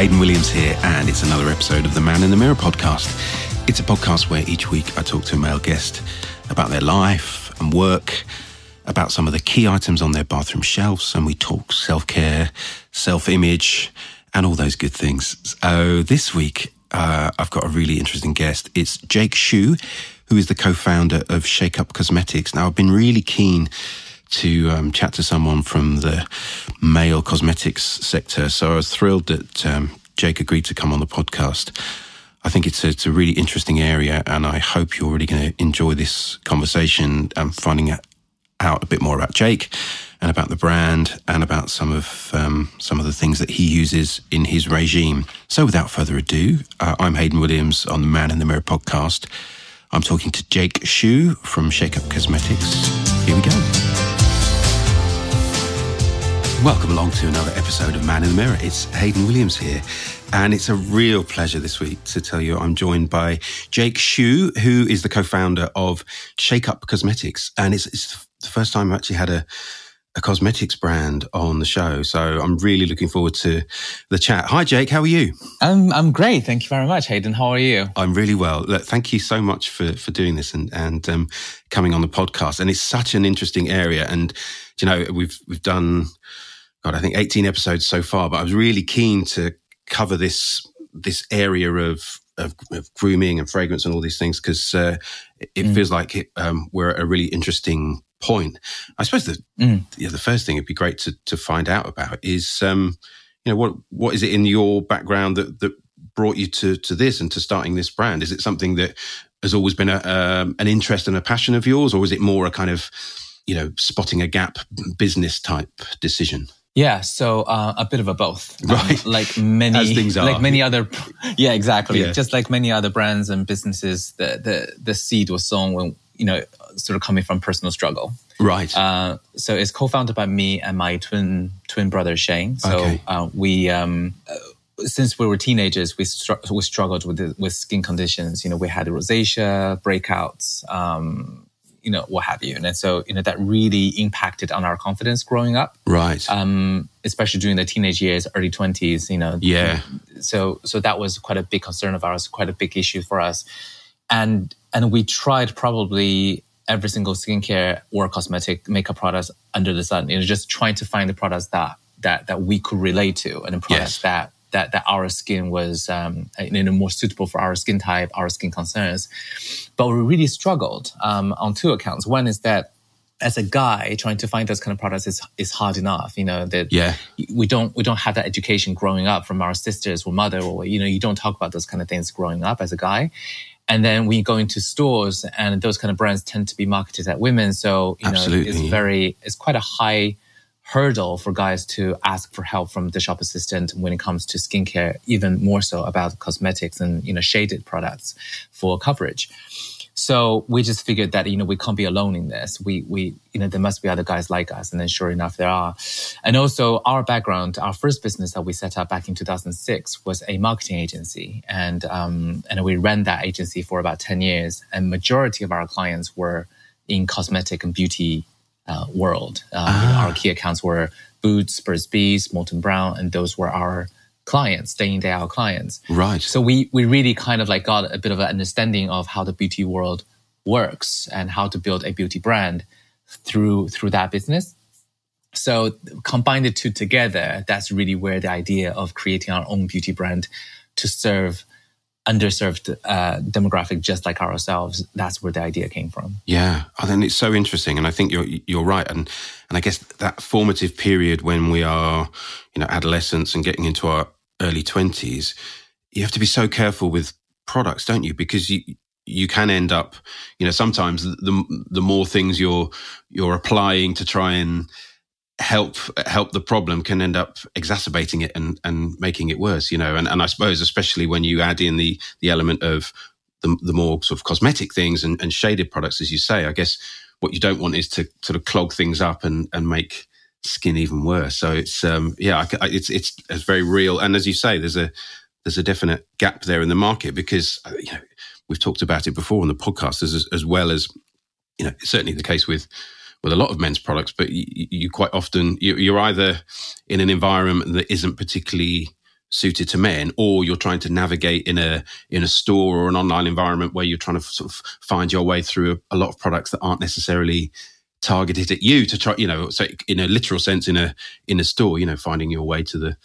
Hayden Williams here, and it's another episode of the Man in the Mirror podcast. It's a podcast where each week I talk to a male guest about their life and work, about some of the key items on their bathroom shelves, and we talk self care, self image, and all those good things. So this week, uh, I've got a really interesting guest. It's Jake Xu, who is the co founder of Shakeup Cosmetics. Now, I've been really keen to um, chat to someone from the male cosmetics sector. So I was thrilled that um, Jake agreed to come on the podcast. I think it's a, it's a really interesting area, and I hope you're really going to enjoy this conversation and finding out a bit more about Jake and about the brand and about some of um, some of the things that he uses in his regime. So, without further ado, uh, I'm Hayden Williams on the Man in the Mirror podcast. I'm talking to Jake Xu from Shakeup Cosmetics. Here we go. Welcome along to another episode of Man in the Mirror. It's Hayden Williams here, and it's a real pleasure this week to tell you I'm joined by Jake Xu, who is the co-founder of Shakeup Cosmetics, and it's, it's the first time I've actually had a a cosmetics brand on the show. So I'm really looking forward to the chat. Hi, Jake. How are you? I'm I'm great. Thank you very much, Hayden. How are you? I'm really well. Look, thank you so much for for doing this and and um, coming on the podcast. And it's such an interesting area. And you know, we've we've done God, I think 18 episodes so far, but I was really keen to cover this this area of of, of grooming and fragrance and all these things because uh, it, it mm. feels like it, um, we're at a really interesting point. I suppose the mm. yeah, the first thing it'd be great to to find out about is um, you know what what is it in your background that that brought you to to this and to starting this brand? Is it something that has always been a, um, an interest and a passion of yours, or is it more a kind of you know spotting a gap business type decision? Yeah, so uh, a bit of a both, um, right? Um, like many, like many other, yeah, exactly. Yeah. Just like many other brands and businesses, the the the seed was sown when you know, sort of coming from personal struggle. Right. Uh, so it's co-founded by me and my twin twin brother Shane. So okay. uh, we. Um, uh, since we were teenagers, we str- we struggled with the, with skin conditions. You know, we had rosacea, breakouts, um, you know, what have you. And so, you know, that really impacted on our confidence growing up. Right. Um, especially during the teenage years, early twenties, you know. Yeah. So, so that was quite a big concern of ours, quite a big issue for us. And, and we tried probably every single skincare or cosmetic makeup products under the sun, you know, just trying to find the products that, that, that we could relate to and the products yes. that that that our skin was um, you know more suitable for our skin type, our skin concerns. But we really struggled um, on two accounts. One is that as a guy trying to find those kind of products is is hard enough. You know that yeah. we don't we don't have that education growing up from our sisters or mother or you know you don't talk about those kind of things growing up as a guy. And then we go into stores and those kind of brands tend to be marketed at women. So, you Absolutely. know, it's very, it's quite a high hurdle for guys to ask for help from the shop assistant when it comes to skincare, even more so about cosmetics and, you know, shaded products for coverage. So we just figured that, you know, we can't be alone in this. We, we, you know, there must be other guys like us. And then sure enough, there are. And also our background, our first business that we set up back in 2006 was a marketing agency. And, um, and we ran that agency for about 10 years. And majority of our clients were in cosmetic and beauty uh, world. Um, ah. Our key accounts were Boots, Burt's Bees, Molton Brown, and those were our clients, day in day out clients. Right. So we we really kind of like got a bit of an understanding of how the beauty world works and how to build a beauty brand through through that business. So combine the two together, that's really where the idea of creating our own beauty brand to serve underserved uh, demographic just like ourselves that's where the idea came from. Yeah. Think it's so interesting and i think you're you're right and and i guess that formative period when we are you know adolescents and getting into our early 20s you have to be so careful with products don't you? Because you you can end up you know sometimes the the more things you're you're applying to try and help help the problem can end up exacerbating it and and making it worse you know? And and I suppose especially when you add in the the element of the, the more sort of cosmetic things and, and shaded products as you say I guess what you don't want is to sort of clog things up and and make skin even worse. So it's um yeah I, it's it's it's very real. And as you say there's a there's a definite gap there in the market because uh, you know we've talked about it before on the podcast as as well as you know certainly the case with with a lot of men's products, but you, you quite often you, are either in an environment that isn't particularly suited to men or you're trying to navigate in a in a store or an online environment where you're trying to sort of find your way through a, a lot of products that aren't necessarily targeted at you to try you know so in a literal sense in a in a store you know finding your way to the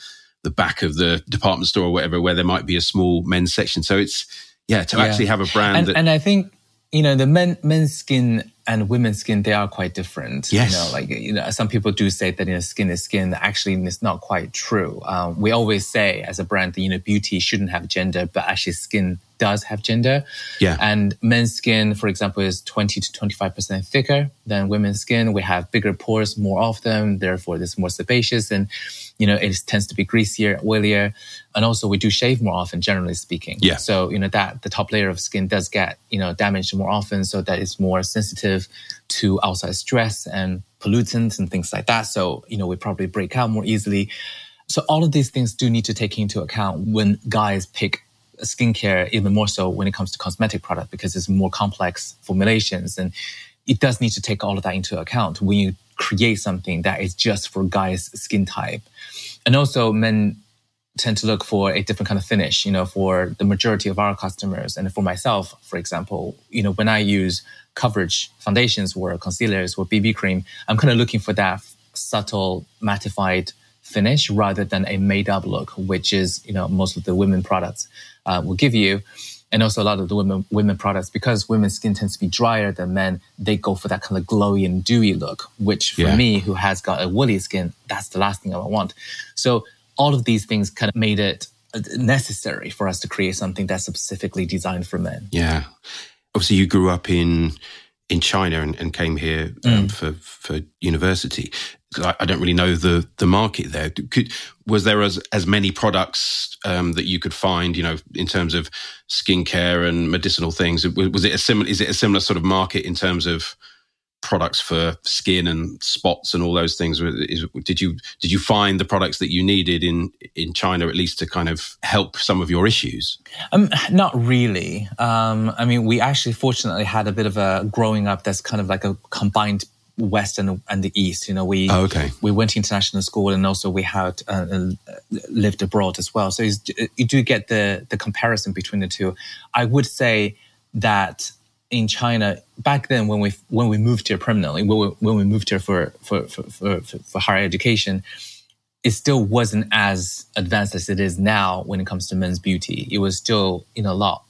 the back of the department store or whatever where there might be a small men's section so it's yeah to yeah. actually have a brand and, that, and i think you know the men men's skin and women's skin they are quite different yes. you know like you know some people do say that you know skin is skin actually it's not quite true um, we always say as a brand that you know beauty shouldn't have gender but actually skin does have gender yeah and men's skin for example is 20 to 25 percent thicker than women's skin we have bigger pores more of them therefore it's more sebaceous and you know, it tends to be greasier, oilier. And also we do shave more often, generally speaking. Yeah. So, you know, that the top layer of skin does get, you know, damaged more often. So that is more sensitive to outside stress and pollutants and things like that. So, you know, we probably break out more easily. So all of these things do need to take into account when guys pick skincare, even more so when it comes to cosmetic product, because it's more complex formulations and it does need to take all of that into account when you create something that is just for guys' skin type. And also men tend to look for a different kind of finish, you know, for the majority of our customers. And for myself, for example, you know, when I use coverage foundations or concealers or BB cream, I'm kind of looking for that subtle mattified finish rather than a made up look, which is, you know, most of the women products uh, will give you and also a lot of the women women products because women's skin tends to be drier than men they go for that kind of glowy and dewy look which for yeah. me who has got a woolly skin that's the last thing i want so all of these things kind of made it uh, necessary for us to create something that's specifically designed for men yeah obviously you grew up in in China and, and came here um, mm. for for university. I, I, don't really know the the market there. Could, was there as as many products um, that you could find? You know, in terms of skincare and medicinal things. Was, was it a similar? Is it a similar sort of market in terms of products for skin and spots and all those things is, did you did you find the products that you needed in in China at least to kind of help some of your issues? Um not really. Um i mean we actually fortunately had a bit of a growing up that's kind of like a combined west and, and the east you know we oh, okay. we went to international school and also we had uh, uh lived abroad as well. So you do get the the comparison between the two. I would say that in China back then when we when we moved here permanently when we, when we moved here for for, for for for higher education it still wasn't as advanced as it is now when it comes to men's beauty it was still you know a lot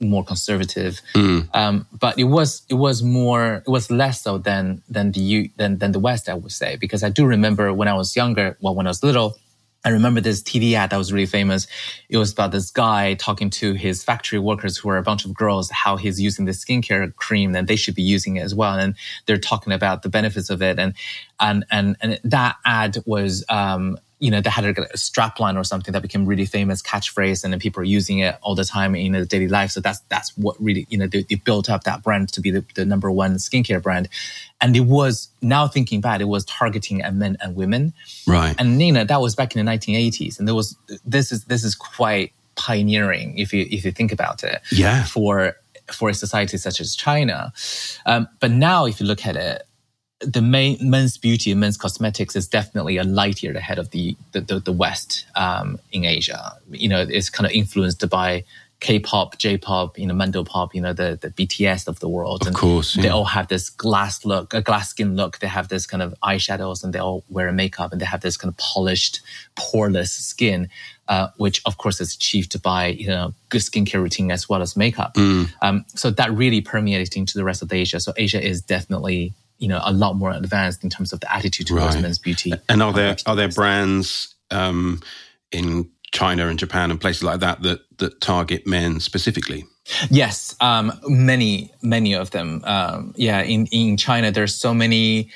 more conservative mm. um, but it was it was more it was less so than than the than than the west i would say because i do remember when i was younger well when i was little I remember this TV ad that was really famous. It was about this guy talking to his factory workers who are a bunch of girls, how he's using the skincare cream and they should be using it as well. And they're talking about the benefits of it. And, and, and, and that ad was, um, you know, they had a, a strap line or something that became really famous catchphrase, and then people are using it all the time in their daily life. So that's that's what really, you know, they, they built up that brand to be the, the, number one skincare brand. And it was now thinking back, it was targeting at men and women, right? And you know, that was back in the 1980s, and there was this is this is quite pioneering if you if you think about it, yeah, for for a society such as China. Um, but now, if you look at it, the main men's beauty and men's cosmetics is definitely a light year ahead of the the, the, the West um, in Asia. You know, it's kind of influenced by K-pop, J-pop, you know, Mandopop, you know, the, the BTS of the world. Of and course. Yeah. They all have this glass look, a glass skin look. They have this kind of eyeshadows and they all wear makeup and they have this kind of polished, poreless skin, uh, which of course is achieved by, you know, good skincare routine as well as makeup. Mm. Um, so that really permeates into the rest of Asia. So Asia is definitely you know a lot more advanced in terms of the attitude towards right. men's beauty. And are there are there brands um, in China and Japan and places like that that that target men specifically? Yes, um, many many of them. Um, yeah, in in China, there's so many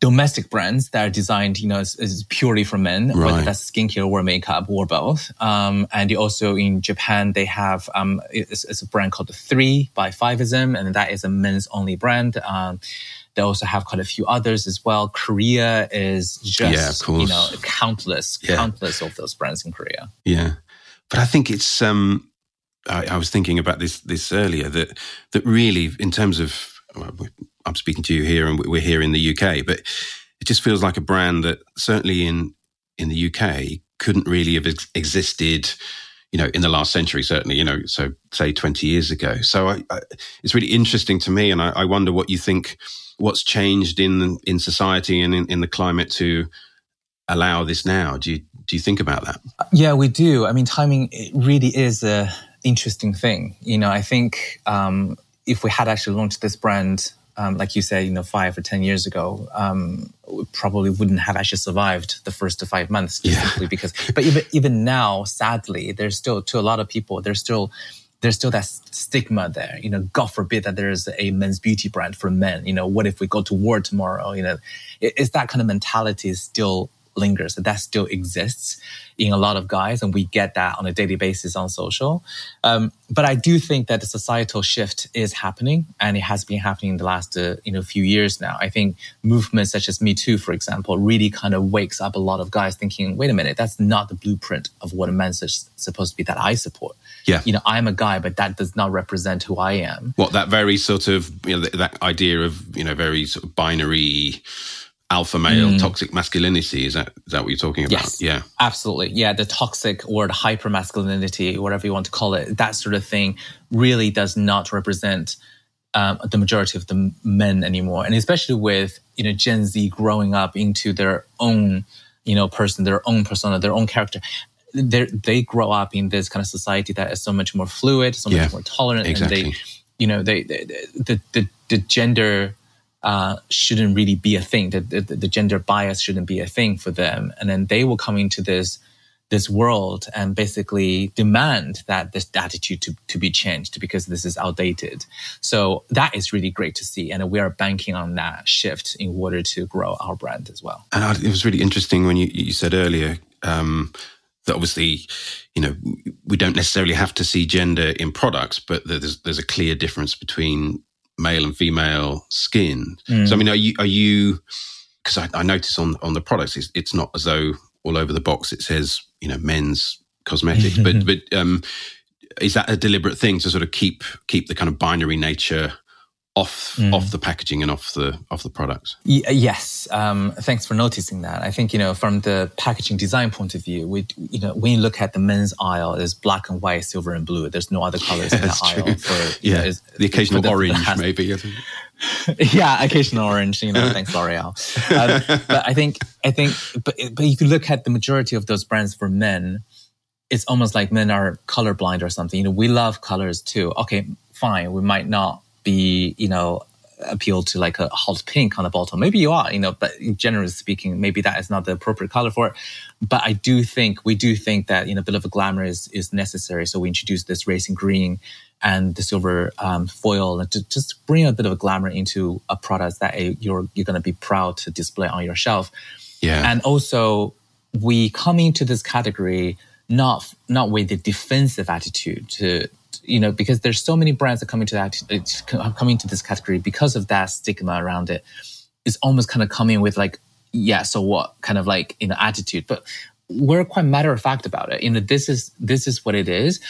domestic brands that are designed, you know, as, as purely for men, right. whether that's skincare or makeup or both. Um, and also in Japan, they have um, it's, it's, a brand called the Three by Fiveism, and that is a men's only brand. Um, they also have quite a few others as well. Korea is just, yeah, you know, countless, yeah. countless of those brands in Korea. Yeah. But I think it's, um, I, I was thinking about this, this earlier that, that really in terms of, well, I'm speaking to you here and we're here in the UK, but it just feels like a brand that certainly in, in the UK couldn't really have ex- existed you know, in the last century, certainly, you know, so say 20 years ago. So I, I, it's really interesting to me. And I, I, wonder what you think, what's changed in, in society and in, in the climate to allow this now. Do you, do you think about that? Yeah, we do. I mean, timing really is a interesting thing. You know, I think um, if we had actually launched this brand um, like you said, you know, five or 10 years ago, um, probably wouldn't have actually survived the first to five months yeah. simply because, but even, even now, sadly, there's still, to a lot of people, there's still, there's still that stigma there. You know, God forbid that there's a men's beauty brand for men. You know, what if we go to war tomorrow? You know, it, it's that kind of mentality still lingers, that that still exists in a lot of guys, and we get that on a daily basis on social. Um, but I do think that the societal shift is happening, and it has been happening in the last uh, you know few years now. I think movements such as Me Too, for example, really kind of wakes up a lot of guys thinking, "Wait a minute, that's not the blueprint of what a man's supposed to be that I support." Yeah, you know, I'm a guy, but that does not represent who I am. What that very sort of you know that idea of you know very sort of binary alpha male mm. toxic masculinity is that is that what you're talking about? Yes, yeah. Absolutely. Yeah the toxic or the hyper masculinity whatever you want to call it that sort of thing really does not represent um, the majority of the men anymore. And especially with you know gen z growing up into their own you know person their own persona their own character they they grow up in this kind of society that is so much more fluid so much more tolerant exactly. and they you know they, they the, the the gender uh, shouldn't really be a thing. The, the, the, gender bias shouldn't be a thing for them. And then they will come into this this world and basically demand that this attitude to, to be changed because this is outdated. So that is really great to see. And we are banking on that shift in order to grow our brand as well. And it was really interesting when you, you said earlier um, that obviously, you know, we don't necessarily have to see gender in products, but there's, there's a clear difference between male and female skin. Mm. So I mean, are you are you? Because I, I notice on on the products, it's, it's not as though all over the box it says you know men's cosmetics, but but um, is that a deliberate thing to sort of keep keep the kind of binary nature off mm. off the packaging and off the off the products. Y- yes, um, thanks for noticing that. I think you know from the packaging design point of view, we you know when you look at the men's aisle, there's black and white, silver and blue. There's no other colors in that aisle. For, yeah, know, the occasional the, orange, has, maybe. yeah, occasional orange. You know, thanks L'Oreal. Um, but I think I think, but but if you look at the majority of those brands for men, it's almost like men are colorblind or something. You know, we love colors too. Okay, fine, we might not be, you know, appeal to like a hot pink on the bottle. Maybe you are, you know, but generally speaking, maybe that is not the appropriate color for it. But I do think, we do think that, you know, a bit of a glamour is, is necessary. So we introduced this racing green and the silver um, foil to just bring a bit of a glamour into a product that you're, you're going to be proud to display on your shelf. Yeah. And also we come into this category not, not with the defensive attitude to, you know, because there's so many brands that come into that, coming to this category because of that stigma around it. It's almost kind of coming with like, yeah, so what kind of like, you know, attitude. But we're quite matter of fact about it. You know, this is, this is what it is.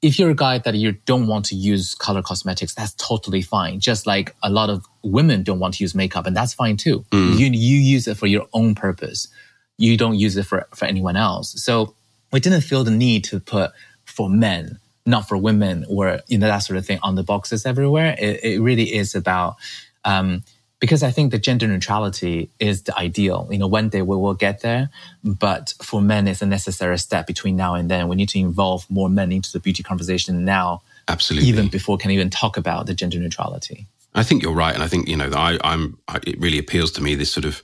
If you're a guy that you don't want to use color cosmetics, that's totally fine. Just like a lot of women don't want to use makeup and that's fine too. Mm. You, you use it for your own purpose. You don't use it for, for anyone else. So we didn't feel the need to put for men not for women or you know that sort of thing on the boxes everywhere. It, it really is about um, because I think the gender neutrality is the ideal. You know, one day we will get there, but for men, it's a necessary step between now and then. We need to involve more men into the beauty conversation now. Absolutely. Even before we can even talk about the gender neutrality. I think you're right, and I think you know I, I'm. I, it really appeals to me this sort of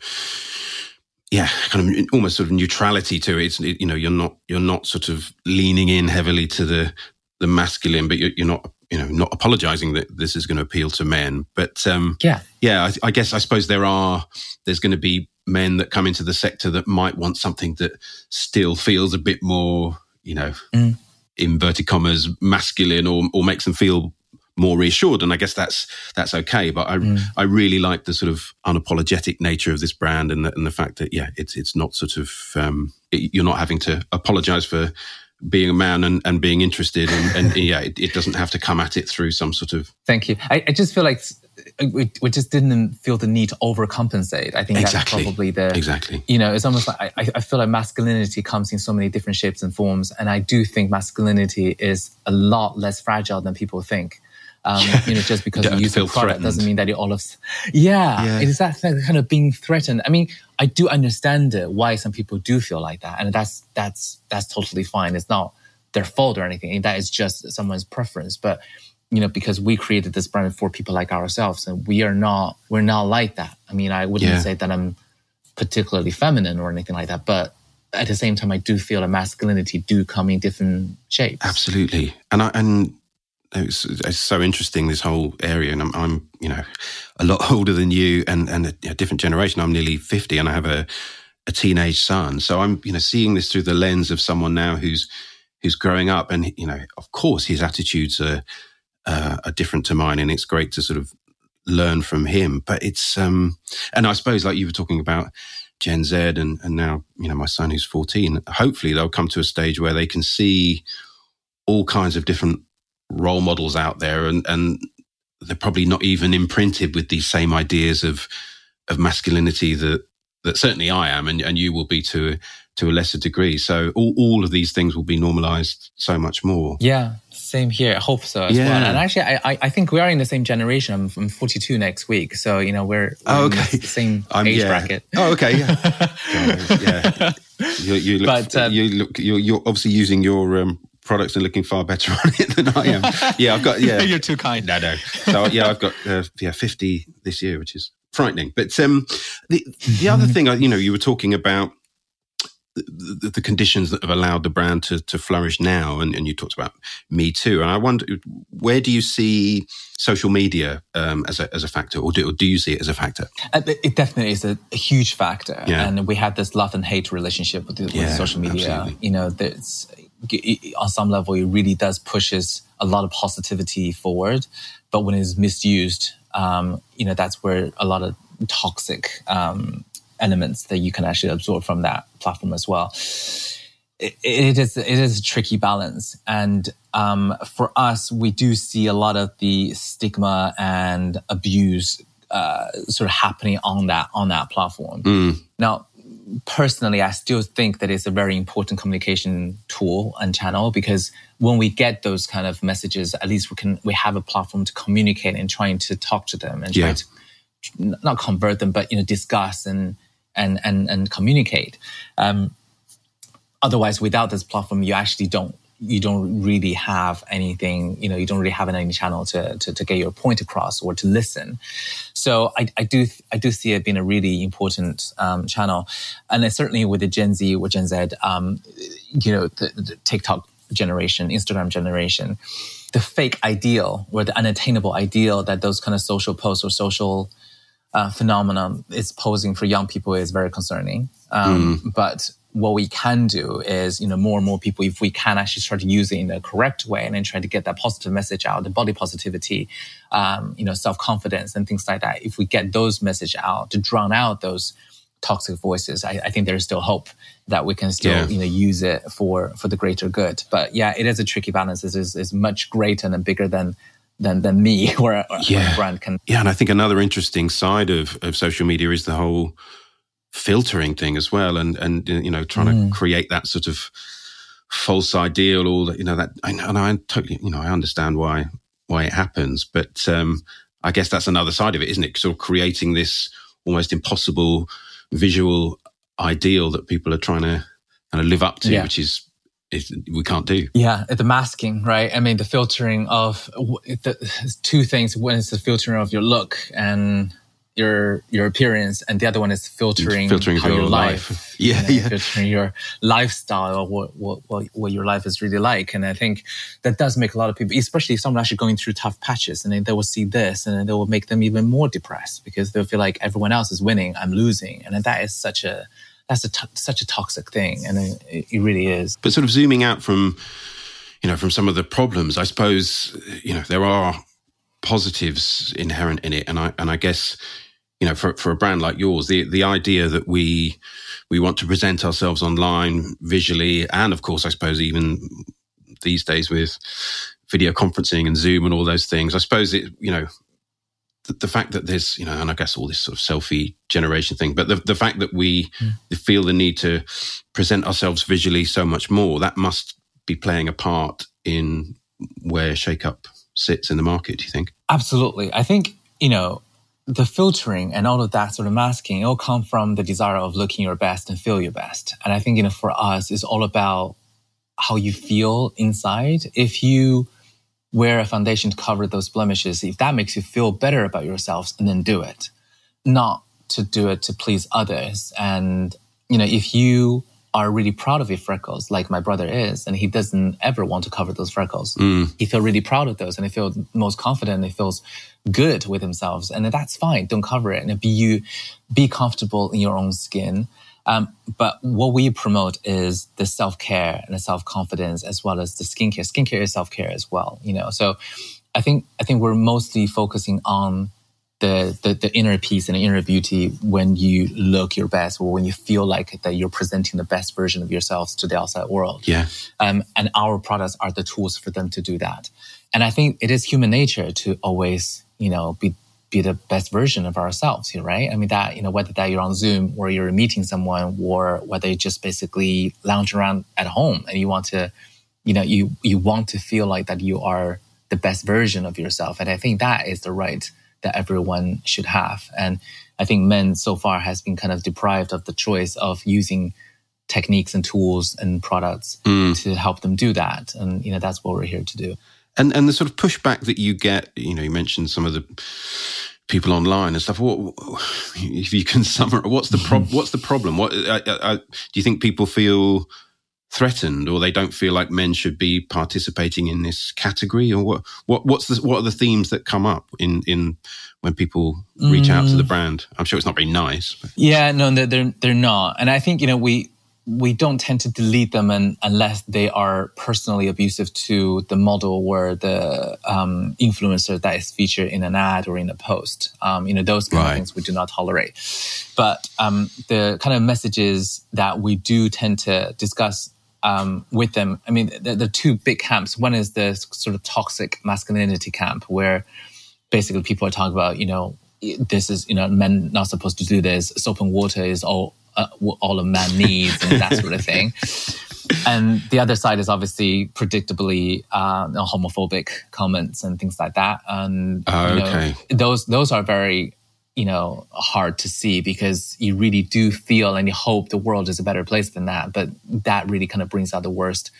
yeah, kind of almost sort of neutrality to it. It's, you know, you're not you're not sort of leaning in heavily to the the masculine, but you're, you're not you know not apologizing that this is going to appeal to men. But um, yeah, yeah, I, I guess I suppose there are there's going to be men that come into the sector that might want something that still feels a bit more you know mm. inverted commas masculine or or makes them feel more reassured and i guess that's that's okay but i mm. i really like the sort of unapologetic nature of this brand and the, and the fact that yeah it's it's not sort of um, it, you're not having to apologize for being a man and, and being interested and, and yeah it, it, doesn't have to come at it through some sort of thank you. I, I just feel like we, we just didn't feel the need to overcompensate. I think exactly. that's probably the exactly. you know it's almost like I, I feel like masculinity comes in so many different shapes and forms and i do think masculinity is a lot less fragile than people think um, you know, just because you use a product threatened. doesn't mean that it all of, yeah, yeah. it is that kind of being threatened. I mean, I do understand it, why some people do feel like that. And that's, that's, that's totally fine. It's not their fault or anything. That is just someone's preference. But, you know, because we created this brand for people like ourselves and we are not, we're not like that. I mean, I wouldn't yeah. say that I'm particularly feminine or anything like that, but at the same time, I do feel that masculinity do come in different shapes. Absolutely. And I, and it's, it's, so interesting this whole area and I'm, I'm, you know a lot older than you and and a, a, different generation. I'm nearly 50 and i have a, a teenage son. So i'm you know seeing this through the lens of someone now who's who's growing up and you know of course his attitudes are uh, are different to mine and it's great to sort of learn from him. But it's um and i suppose like you were talking about gen z and and now you know my son who's 14 hopefully they'll come to a stage where they can see all kinds of different role models out there and, and they're probably not even imprinted with these same ideas of of masculinity that that certainly I am and, and you will be to to a lesser degree. So all, all of these things will be normalized so much more. Yeah, same here. I hope so as yeah. well. And actually, I, I think we are in the same generation. I'm, I'm 42 next week, so you know we're, we're oh, okay. the same I'm, age yeah. bracket. Oh, okay, yeah, yeah. You, you look, but, um, you look, you're, you're obviously using your um, products and looking far better on it than I am. yeah, I've got yeah. You're too kind. No, no. So yeah, I've got uh, yeah 50 this year, which is frightening. But um, the the other thing, you know, you were talking about the, the, conditions that have allowed the brand to, to flourish now, and, and you talked about Me Too, and I wonder where do you see social media um, as a as a factor, or do, or do you see it as a factor? Uh, it definitely is a, a huge factor, yeah. and we have this love and hate relationship with, with yeah, social media. Absolutely. You know, there's on some level, it really does pushes a lot of positivity forward. But when it's misused, um, you know, that's where a lot of toxic um, elements that you can actually absorb from that platform as well. It, it is it is a tricky balance, and um, for us, we do see a lot of the stigma and abuse uh, sort of happening on that on that platform. Mm. Now, personally, I still think that it's a very important communication tool and channel because when we get those kind of messages, at least we can we have a platform to communicate and trying to talk to them and yeah. try to not convert them, but you know discuss and and and and communicate. Um, otherwise, without this platform, you actually don't you don't really have anything, you know, you don't really have any channel to, to, to get your point across or to listen. So I, I do, I do see it being a really important um, channel. And certainly with the Gen Z or Gen Z, um, you know, the, the TikTok generation, Instagram generation, the fake ideal or the unattainable ideal that those kind of social posts or social uh, phenomenon is posing for young people is very concerning. Um, mm. But what we can do is, you know, more and more people, if we can actually start to use it in the correct way and then try to get that positive message out, the body positivity, um, you know, self confidence and things like that. If we get those message out to drown out those toxic voices, I, I think there's still hope that we can still, yeah. you know, use it for for the greater good. But yeah, it is a tricky balance. It is is much greater and bigger than than than me or, or yeah. a brand can. Yeah, and I think another interesting side of of social media is the whole filtering thing as well, and and you know trying mm. to create that sort of false ideal, or you know that. And I totally, you know, I understand why why it happens, but um, I guess that's another side of it, isn't it? Sort of creating this almost impossible visual ideal that people are trying to kind of live up to, yeah. which is we can't do. Yeah, the masking, right? I mean, the filtering of the two things. One is the filtering of your look and your your appearance, and the other one is filtering, filtering how your, life, life yeah, you know, yeah, filtering your lifestyle or what, what what what your life is really like. And I think that does make a lot of people, especially if someone actually going through tough patches, and then they will see this, and then they will make them even more depressed because they'll feel like everyone else is winning, I'm losing, and that is such a that's a t- such a toxic thing, and it, it really is. But sort of zooming out from you know from some of the problems, I suppose you know there are positives inherent in it, and I and I guess you know, for, for a brand like yours, the, the idea that we, we want to present ourselves online visually. And of course, I suppose even these days with video conferencing and Zoom and all those things, I suppose it, you know, the, the, fact that there's, you know, and I guess all this sort of selfie generation thing, but the, the fact that we mm. feel the need to present ourselves visually so much more, that must be playing a part in where Shakeup sits in the market, do you think? Absolutely. I think, you know, the filtering and all of that sort of masking it all come from the desire of looking your best and feel your best. And I think, you know, for us, it's all about how you feel inside. If you wear a foundation to cover those blemishes, if that makes you feel better about yourselves, and then do it, not to do it to please others. And, you know, if you are really proud of your freckles, like my brother is, and he doesn't ever want to cover those freckles. Mm. He feels really proud of those and he feels most confident. and He feels good with themselves, and that's fine. Don't cover it and be you, be comfortable in your own skin. Um, but what we promote is the self care and the self confidence, as well as the skincare. Skincare is self care as well, you know. So, I think I think we're mostly focusing on the, the, the inner peace and the inner beauty when you look your best or when you feel like that you're presenting the best version of yourselves to the outside world. Yeah. Um, and our products are the tools for them to do that. And I think it is human nature to always, you know, be be the best version of ourselves here, right? I mean that, you know, whether that you're on Zoom or you're meeting someone or whether you just basically lounge around at home and you want to, you know, you you want to feel like that you are the best version of yourself. And I think that is the right that everyone should have. And I think men so far has been kind of deprived of the choice of using techniques and tools and products mm. to help them do that. And you know that's what we're here to do. And and the sort of pushback that you get, you know, you mentioned some of the people online and stuff. What if you can summarize? What's the pro- What's the problem? What I, I, do you think people feel threatened or they don't feel like men should be participating in this category or what what what's the, what are the themes that come up in in when people reach mm. out to the mm. brand i'm sure it's not very nice but. yeah no they're they're not and i think you know we we don't tend to delete them and, unless they are personally abusive to the model or the um, influencer that is featured in an ad or in a post. Um, you know, those kind right. of things we do not tolerate. But um, the kind of messages that we do tend to discuss um, with them. I mean, the, the two big camps. One is the sort of toxic masculinity camp, where basically people are talking about, you know, this is, you know, men not supposed to do this. Soap and water is all uh, all a man needs, and that sort of thing. and the other side is obviously predictably uh, homophobic comments and things like that. And uh, okay. know, those those are very you know, hard to see because you really do feel and you hope the world is a better place than that. But that really kind of brings out the worst,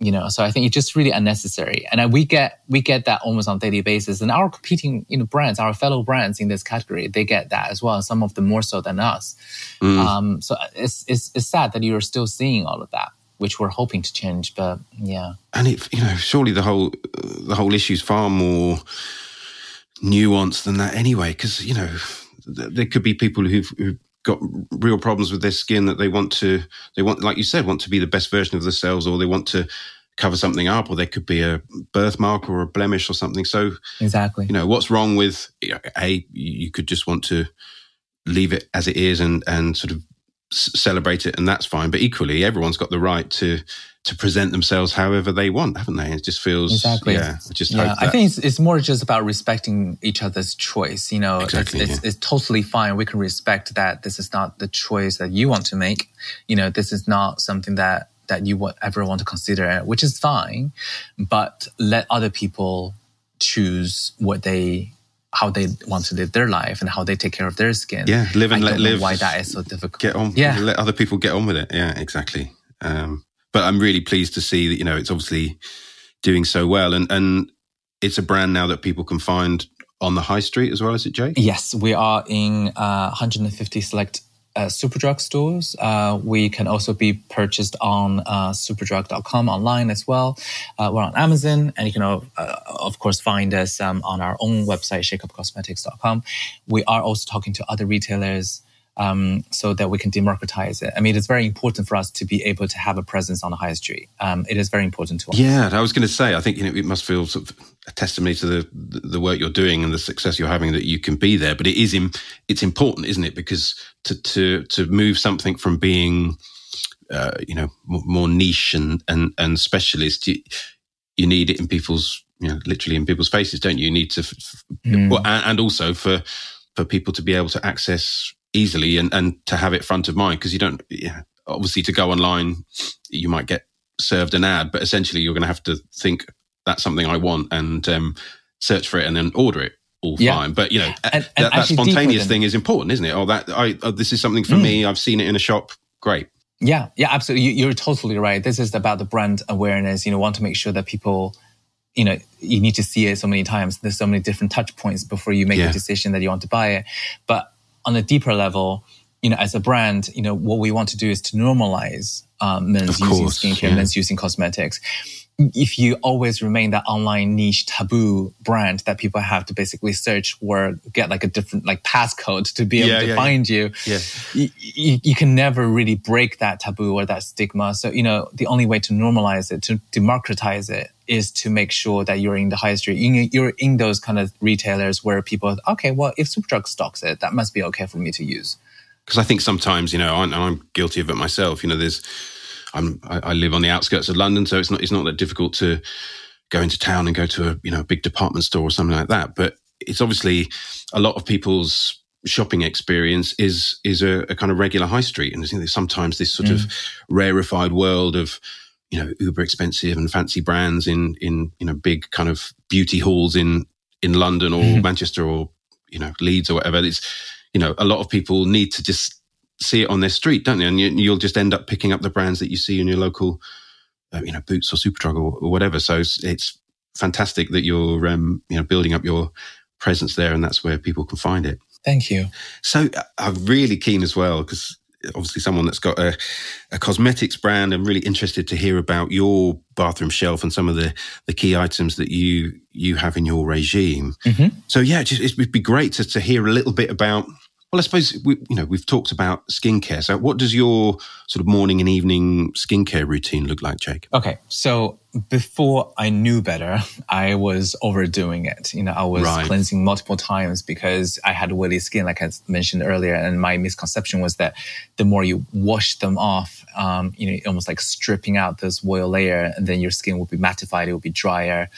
you know. So I think it's just really unnecessary. And we get we get that almost on daily basis. And our competing, you know, brands, our fellow brands in this category, they get that as well. Some of them more so than us. Mm. Um, so it's, it's it's sad that you're still seeing all of that which we're hoping to change. But yeah, and it you know surely the whole the whole issue is far more nuanced than that anyway, because you know there could be people who've, who've got real problems with their skin that they want to they want like you said want to be the best version of themselves or they want to cover something up or there could be a birthmark or a blemish or something. So exactly. you know what's wrong with a you could just want to leave it as it is and and sort of celebrate it and that's fine. But equally everyone's got the right to to present themselves however they want haven't they? It just feels exactly. yeah I just yeah, I think it's, it's, more just about respecting each other's choice you know exactly, it's, it's, it's, totally fine. We can respect that this is not the choice that you want to make. You know this is not something that that you would ever want to consider which is fine. But let other people choose what they how they want to live their life and how they take care of their skin. Yeah, live and let live. Why that is so difficult? Get on. Yeah, let other people get on with it. Yeah, exactly. Um, but I'm really pleased to see that you know it's obviously doing so well, and and it's a brand now that people can find on the high street as well. Is it, Jake? Yes, we are in uh, 150 select uh, Superdrug stores. Uh, we can also be purchased on uh, superdrug.com online as well. Uh, we're on Amazon, and you can, uh, of course, find us um, on our own website, shakeupcosmetics.com. We are also talking to other retailers um, so that we can democratize it. I mean, it's very important for us to be able to have a presence on the high street. Um, it is very important to us. Yeah, I was going to say, I think you know, it must feel sort of a testimony to the the work you're doing and the success you're having that you can be there. But it is in, it's important, isn't it? Because to to to move something from being uh, you know more niche and and and specialist, you, you need it in people's you know literally in people's faces, don't you? You need to, mm. well, and, and also for for people to be able to access easily and, and to have it front of mind because you don't yeah, obviously to go online you might get served an ad but essentially you're going to have to think that's something i want and um, search for it and then order it all yeah. fine but you know and, and that, that spontaneous thing is important isn't it oh that i oh, this is something for mm. me i've seen it in a shop great yeah yeah absolutely you're totally right this is about the brand awareness you know want to make sure that people you know you need to see it so many times there's so many different touch points before you make yeah. a decision that you want to buy it but on a deeper level, you know, as a brand, you know, what we want to do is to normalize um, men's using skincare, yeah. men's using cosmetics. If you always remain that online niche taboo brand that people have to basically search or get like a different like passcode to be able yeah, to yeah, find you, you, you, you can never really break that taboo or that stigma. So, you know, the only way to normalize it, to democratize it is to make sure that you're in the high street, you're in those kind of retailers where people, are, okay, well, if Superdrug stocks it, that must be okay for me to use. Because I think sometimes, you know, I'm, I'm, guilty of it myself. You know, there's, I'm, I, live on the outskirts of London, so it's not, it's not that difficult to go into town and go to a, you know, a big department store or something like that. But it's obviously a lot of people's shopping experience is is a, a, kind of regular high street, and I think sometimes this sort mm. of rarefied world of you know uber expensive and fancy brands in in you know big kind of beauty halls in in London or mm-hmm. Manchester or you know Leeds or whatever. It's you know a lot of people need to just see it on their street, don't they? And you, will just end up picking up the brands that you see in your local, uh, you know, Boots or Superdrug or, or whatever. So it's, it's, fantastic that you're um, you know building up your presence there, and that's where people can find it. Thank you. So uh, I'm really keen as well because obviously someone that's got a, a, cosmetics brand and really interested to hear about your bathroom shelf and some of the, the key items that you you have in your regime. Mm-hmm. So yeah, just, it would be great to, to hear a little bit about well, I suppose we, you know we've talked about skincare. So, what does your sort of morning and evening skincare routine look like, Jake? Okay, so before I knew better, I was overdoing it. You know, I was right. cleansing multiple times because I had oily skin, like I mentioned earlier. And my misconception was that the more you wash them off, um, you know, almost like stripping out this oil layer, and then your skin will be mattified, it will be drier.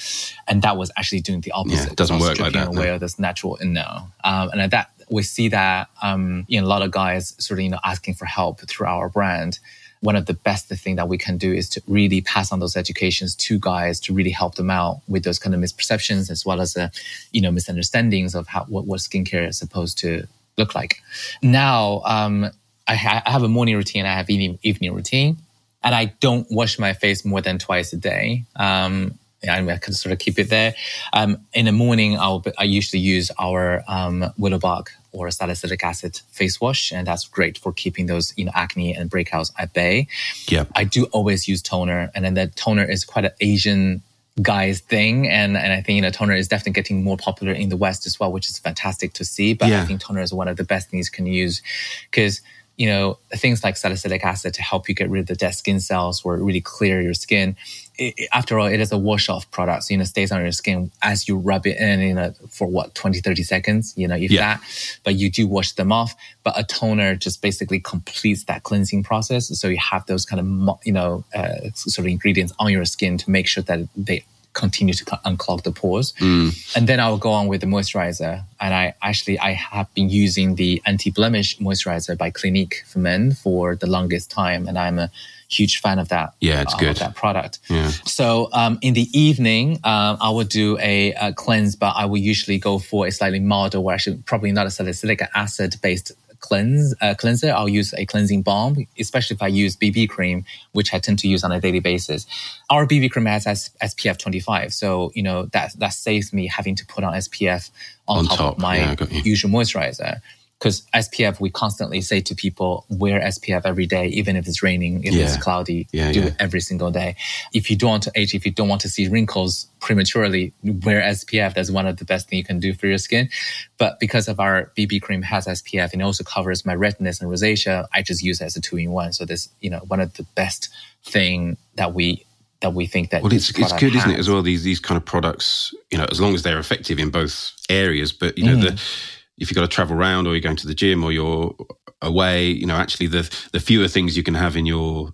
And that was actually doing the opposite. Yeah, it doesn't work like that. Away no. this natural, and no, um, and at that we see that um, you know, a lot of guys sort of you know asking for help through our brand. One of the best thing that we can do is to really pass on those educations to guys to really help them out with those kind of misperceptions as well as uh, you know misunderstandings of how what, what skincare is supposed to look like. Now um, I, ha- I, have a morning routine, I have evening evening routine, and I don't wash my face more than twice a day. Um, I can sort of keep it there. Um, in the morning, I'll I usually use our um, willow bark or salicylic acid face wash, and that's great for keeping those you know acne and breakouts at bay. Yeah, I do always use toner, and then that toner is quite an Asian guy's thing, and and I think you know toner is definitely getting more popular in the West as well, which is fantastic to see. But yeah. I think toner is one of the best things you can use because you know, things like salicylic acid to help you get rid of the dead skin cells or really clear your skin. It, after all, it is a wash off product. So, you know, stays on your skin as you rub it in, you know, for what, 20, 30 seconds, you know, if yeah. that, but you do wash them off. But a toner just basically completes that cleansing process. So you have those kind of, you know, uh, sort of ingredients on your skin to make sure that they continue to unclog the pores. Mm. And then I will go on with the moisturizer. And I actually, I have been using the anti-blemish moisturizer by Clinique for men for the longest time. And I'm a huge fan of that. Yeah, it's uh, good. That product. Yeah. So um, in the evening, um, I will do a, a, cleanse, but I will usually go for a slightly milder, or actually probably not a salicylic acid based cleanse uh, cleanser, I'll use a cleansing balm, especially if I use BB cream, which I tend to use on a daily basis. Our BB cream has SPF 25, so you know that that saves me having to put on SPF on, on top, top, of my yeah, usual moisturizer. Because SPF, we constantly say to people, wear SPF every day, even if it's raining, if Yeah. it's cloudy, Yeah, do yeah. it every single day. If you don't want to age, if you don't want to see wrinkles prematurely, wear SPF. That's one of the best things you can do for your skin. But because of our BB cream has SPF and it also covers my redness and rosacea, I just use it as a two in one. So this, you know, one of the best thing that we that we think that Well, it's it's good, isn't it, as well? These these kind of products, you know, as long as they're effective in both areas. But you know, the, mm-hmm. If you've got to travel around, or you're going to the gym, or you're away, you know, actually the the fewer things you can have in your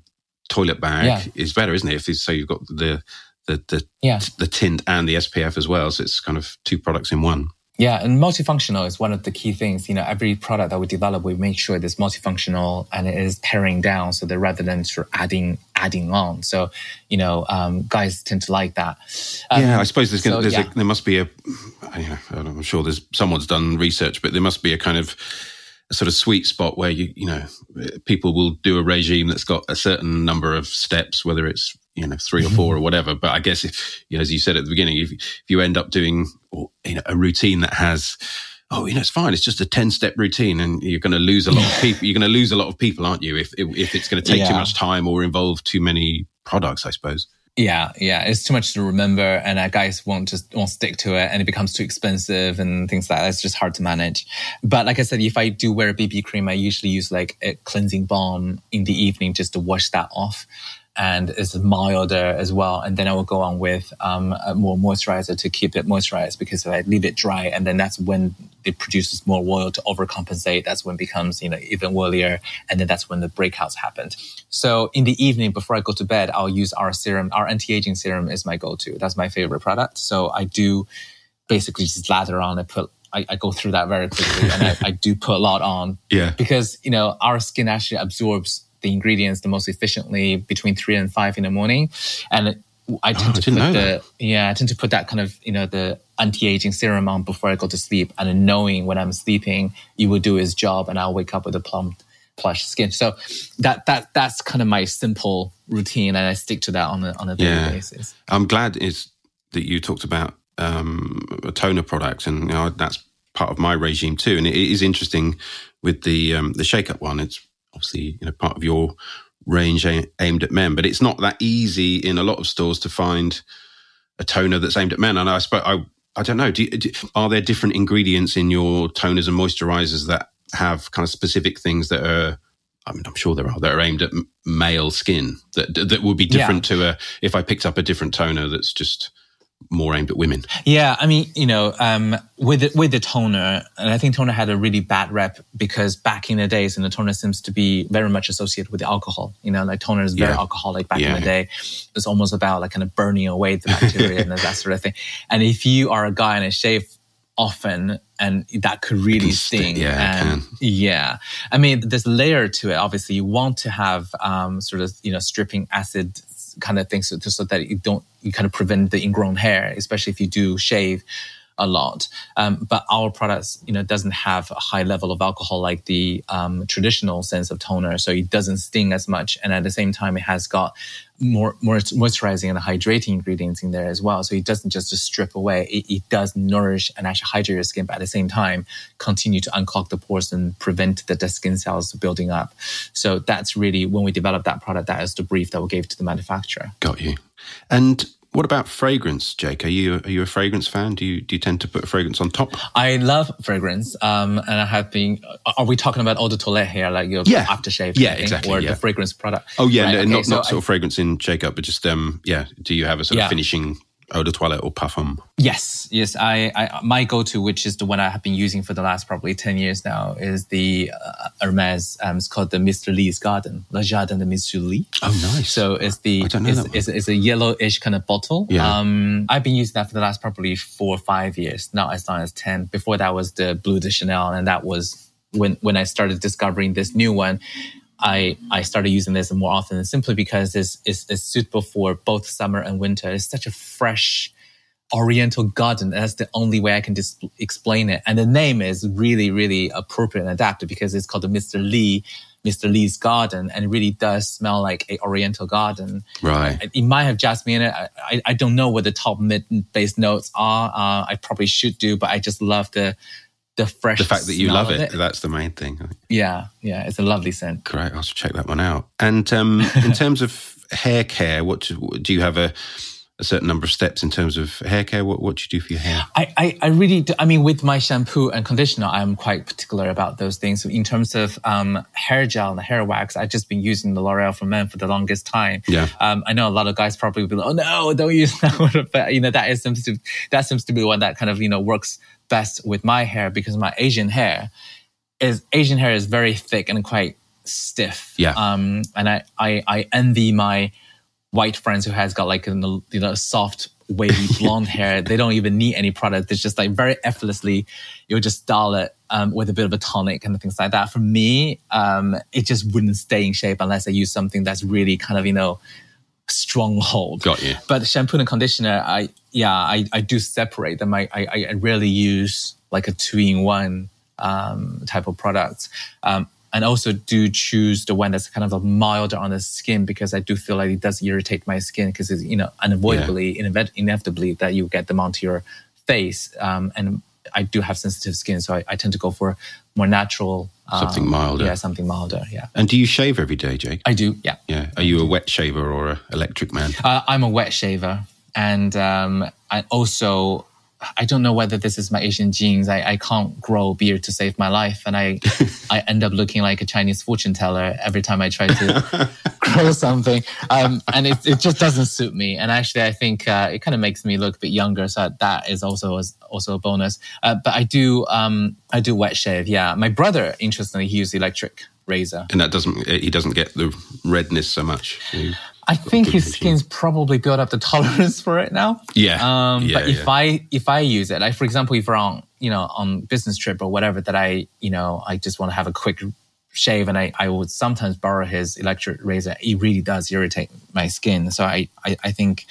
toilet bag Yeah. is better, isn't it? If it's, so, you've got the the the Yeah. the tint and the SPF as well, so it's kind of two products in one. Yeah, and multifunctional is one of the key things. You know, every product that we develop, we make sure it is multifunctional and it is paring down, so that rather than sort of adding adding on. So, you know, um, guys tend to like that. Um, yeah, I suppose there's, so, there's yeah. a, there must be a. Know, I'm sure there's someone's done research, but there must be a kind of a sort of sweet spot where you you know people will do a regime that's got a certain number of steps, whether it's you know three or four or mm-hmm. whatever. But I guess if you know, as you said at the beginning, if, if you end up doing or, you know a routine that has oh, you know, it's fine. It's just a 10 step routine and you're going to lose a lot of people. You're going to lose a lot of people, aren't you? If, if, if it's going to take too much time or involve too many products, I suppose. Yeah, yeah, it's too much to remember, and uh, guys won't just won't stick to it, and it becomes too expensive and things like that. It's just hard to manage. But like I said, if I do wear a BB cream, I usually use like a cleansing balm in the evening just to wash that off, and it's milder as well. And then I will go on with um, a more moisturizer to keep it moisturized because if I leave it dry, and then that's when it produces more oil to overcompensate. That's when it becomes you know even oilier, and then that's when the breakouts happened. So in the evening before I go to bed, I'll use our serum. Our anti-aging serum is my go-to. That's my favorite product. So I do basically just lather on. I put I, I go through that very quickly, and I, I do put a lot on Yeah. because you know our skin actually absorbs the ingredients the most efficiently between three and five in the morning, and it, I tend Oh, I to didn't put the that. yeah I tend to put that kind of you know the anti-aging serum on before I go to sleep, and then knowing when I'm sleeping, it will do its job, and I'll wake up with a plump plush skin. So that that that's kind of my simple routine, and I stick to that on a on a daily Yeah. basis. I'm glad is that you talked about um, a toner product, and you know, that's part of my regime too. And it is interesting with the um, the Shakeup one. It's obviously you know part of your range aimed at men, but it's not that easy in a lot of stores to find a toner that's aimed at men. And I suppose I I don't know. Do, you, do are there different ingredients in your toners and moisturizers that have kind of specific things that are I mean, I'm sure there are that are aimed at male skin that that would be Yeah. different to a if I picked up a different toner that's just more aimed at women. Yeah, I mean, you know, um, with the, with the toner, and I think toner had a really bad rep because back in the days, and the toner seems to be very much associated with the alcohol. You know, like toner is very Yeah. alcoholic back Yeah. in the day. It's almost about like kind of burning away the bacteria and that sort of thing. And if you are a guy and a shave often, and that could really sting, yeah, and yeah, I mean, there's a layer to it. Obviously, you want to have um, sort of you know stripping acid kind of things so, that you don't you kind of prevent the ingrown hair, especially if you do shave a lot. Um, but our products, you know, doesn't have a high level of alcohol like the um, traditional sense of toner, so it doesn't sting as much. And at the same time, it has got more, more moisturizing and hydrating ingredients in there as well. So it doesn't just strip away; it, it does nourish and actually hydrate your skin, but at the same time, continue to unclog the pores and prevent the dead skin cells building up. So that's really when we developed that product. That is the brief that we gave to the manufacturer. Got you. And what about fragrance, Jake? Are you are you a fragrance fan? Do you do you tend to put fragrance on top? I love fragrance, um, and I have been. Are we talking about eau de toilette here, like your Yeah. aftershave? Yeah, thing, exactly, Or yeah. the fragrance product? Oh yeah, Right, no, okay, not so not sort I- of fragrance in Shakeup, but just um yeah. Do you have a sort Yeah. of finishing eau de toilette or parfum? Yes, yes. I, I my go-to, which is the one I have been using for the last probably ten years now, is the uh, Hermes. Um, it's called the Mr. Lee's Garden, Le Jardin de Mr. Lee. Oh nice. So it's the I don't know it's, it's, it's a yellowish kind of bottle. Yeah. Um, I've been using that for the last probably four or five years. Not as long as ten. Before that was the Bleu de Chanel, and that was when when I started discovering this new one. I I started using this more often simply because it's, it's, it's suitable for both summer and winter. It's such a fresh Oriental garden. That's the only way I can dis- explain it. And the name is really, really appropriate and adapted because it's called the Mr. Lee, Mr. Lee's garden. And it really does smell like a Oriental garden. right. It might have jasmine in it. I, I, I don't know what the top mid base notes are. Uh, I probably should do, but I just love the, the fresh the fact that you love it, it, that's the main thing. Yeah, yeah, it's a lovely scent. Great, I'll check that one out. And um, in terms of hair care, what do, do you have a a certain number of steps in terms of hair care? What, what do you do for your hair? I, I, I really do. I mean, with my shampoo and conditioner, I'm quite particular about those things. So in terms of um, hair gel and hair wax, I've just been using the L'Oreal for Men for the longest time. Yeah. Um, I know a lot of guys probably will be like, oh no, don't use that one. But, you know, that is seems to, that seems to be one that kind of, you know, works best with my hair because my Asian hair is, Asian hair is very thick and quite stiff. Yeah. Um, and I, I, I envy my, white friends who has got like you know soft wavy blonde hair they don't even need any product it's just like very effortlessly you'll just style it um, with a bit of a tonic and things like that for me um, it just wouldn't stay in shape unless i use something that's really kind of you know stronghold. Got you. But shampoo and conditioner i yeah i, I do separate them. I, I i rarely use like a two-in-one um, type of product. Um, and also do choose the one that's kind of a milder on the skin because I do feel like it does irritate my skin because it's you know unavoidably yeah. inevitably that you get them onto your face. Um, and I do have sensitive skin so I, I tend to go for more natural um, something milder. Yeah something milder yeah. And do you shave every day Jake? I do yeah. Yeah. Are you a wet shaver or an electric man? Uh, I'm a wet shaver and um, I also I don't know whether this is my Asian genes. I, I can't grow beard to save my life. And I, I end up looking like a Chinese fortune teller every time I try to grow something. Um, and it, it just doesn't suit me. And actually, I think uh, it kind of makes me look a bit younger. So that is also, also a bonus. Uh, but I do, um, I do wet shave. Yeah. My brother, interestingly, he uses electric razor. And that doesn't, he doesn't get the redness so much. I think his skin's probably built up the tolerance for it now. Yeah. Um, yeah, but if yeah. I if I use it, like for example, if we're on you know on business trip or whatever, that I you know I just want to have a quick shave, and I I would sometimes borrow his electric razor. It really does irritate my skin. So I I, I think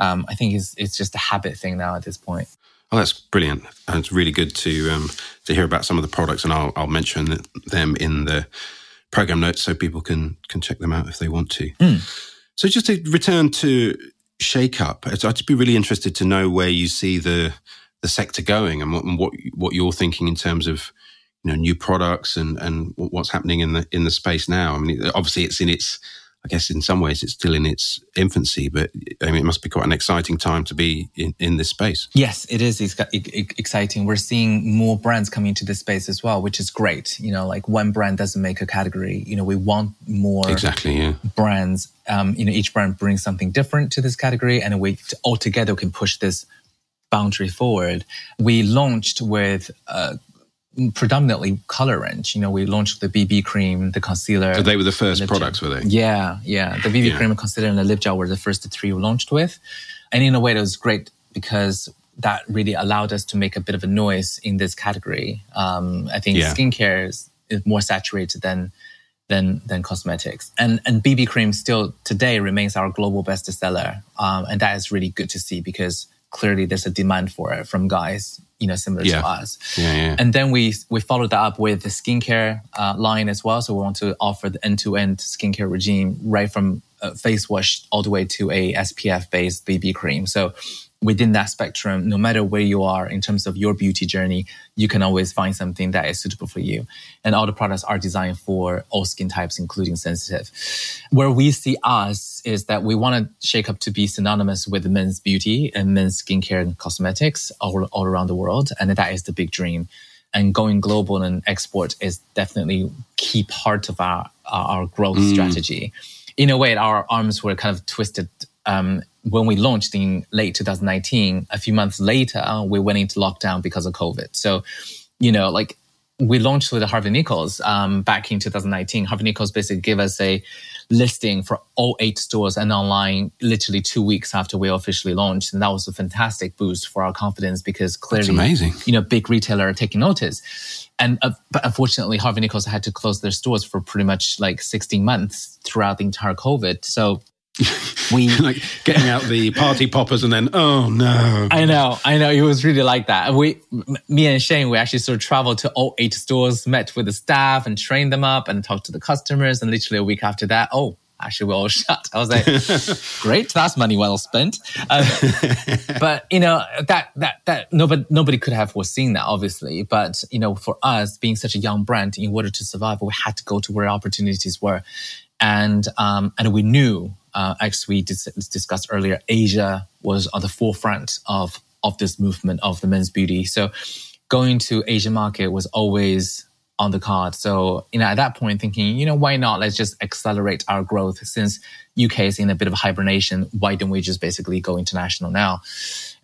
um, I think it's it's just a habit thing now at this point. Oh, that's brilliant. And it's really good to um, to hear about some of the products, and I'll I'll mention them in the program notes so people can can check them out if they want to. Mm. So just to return to Shakeup, I'd be really interested to know where you see the the sector going and what what, what you're thinking in terms of you know new products and and what's happening in the in the space now. I mean, obviously it's in its I guess in some ways it's still in its infancy, but I mean, it must be quite an exciting time to be in, in this space. Yes, it is exciting. We're seeing more brands coming into this space as well, which is great. You know, like one brand doesn't make a category. You know, we want more exactly yeah. brands. Um, you know, each brand brings something different to this category, and we all together can push this boundary forward. We launched with uh, predominantly color range. You know, we launched the BB cream, the concealer. So they were the first products, gel. were they? Yeah, yeah. The BB yeah. cream, concealer, and the lip gel were the first three we launched with. And in a way, it was great because that really allowed us to make a bit of a noise in this category. Um, I think yeah. skincare is, is more saturated than than than cosmetics. And and BB cream still today remains our global best seller. Um, and that is really good to see because clearly there's a demand for it from guys you know similar yeah. to us yeah, yeah. and then we we followed that up with the skincare uh, line as well so we want to offer the end-to-end skincare regime right from uh, face wash all the way to a spf based bb cream so within that spectrum, no matter where you are in terms of your beauty journey, you can always find something that is suitable for you. And all the products are designed for all skin types, including sensitive. Where we see us is that we want to Shakeup to be synonymous with men's beauty and men's skincare and cosmetics all, all around the world. And that is the big dream. And going global and export is definitely key part of our, our growth mm. strategy. In a way, our arms were kind of twisted um, when we launched in late 2019, a few months later, we went into lockdown because of COVID. So, you know, like we launched with Harvey Nichols um, back in 2019. Harvey Nichols basically gave us a listing for all eight stores and online literally two weeks after we officially launched. And that was a fantastic boost for our confidence because clearly, That's amazing. you know, big retailer are taking notice. And uh, but unfortunately, Harvey Nichols had to close their stores for pretty much like 16 months throughout the entire COVID. So we like getting out the party poppers and then oh no i know i know it was really like that we me and shane we actually sort of traveled to all eight stores met with the staff and trained them up and talked to the customers and literally a week after that oh actually we're all shut. I was like, great, that's money well spent. Um, but you know that that that nobody nobody could have foreseen that, obviously. But you know, for us being such a young brand, in order to survive, we had to go to where opportunities were, and um, and we knew, uh, as we dis- discussed earlier, Asia was on the forefront of of this movement of the men's beauty. So going to Asian market was always on the card. So, you know, at that point thinking, you know, why not? Let's just accelerate our growth since UK is in a bit of hibernation. Why don't we just basically go international now?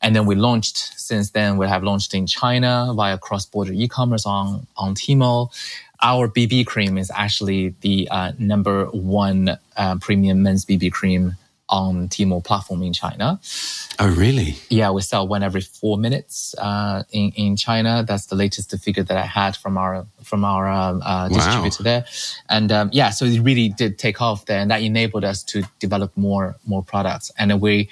And then we launched since then, we have launched in China via cross-border e-commerce on, on Tmall. Our BB cream is actually the uh, number one uh, premium men's BB cream on Tmall platform in China. Oh, really? Yeah, we sell one every four minutes uh, in in China. That's the latest figure that I had from our from our um, uh, distributor wow. there, and um, yeah, so it really did take off there, and that enabled us to develop more more products. And we,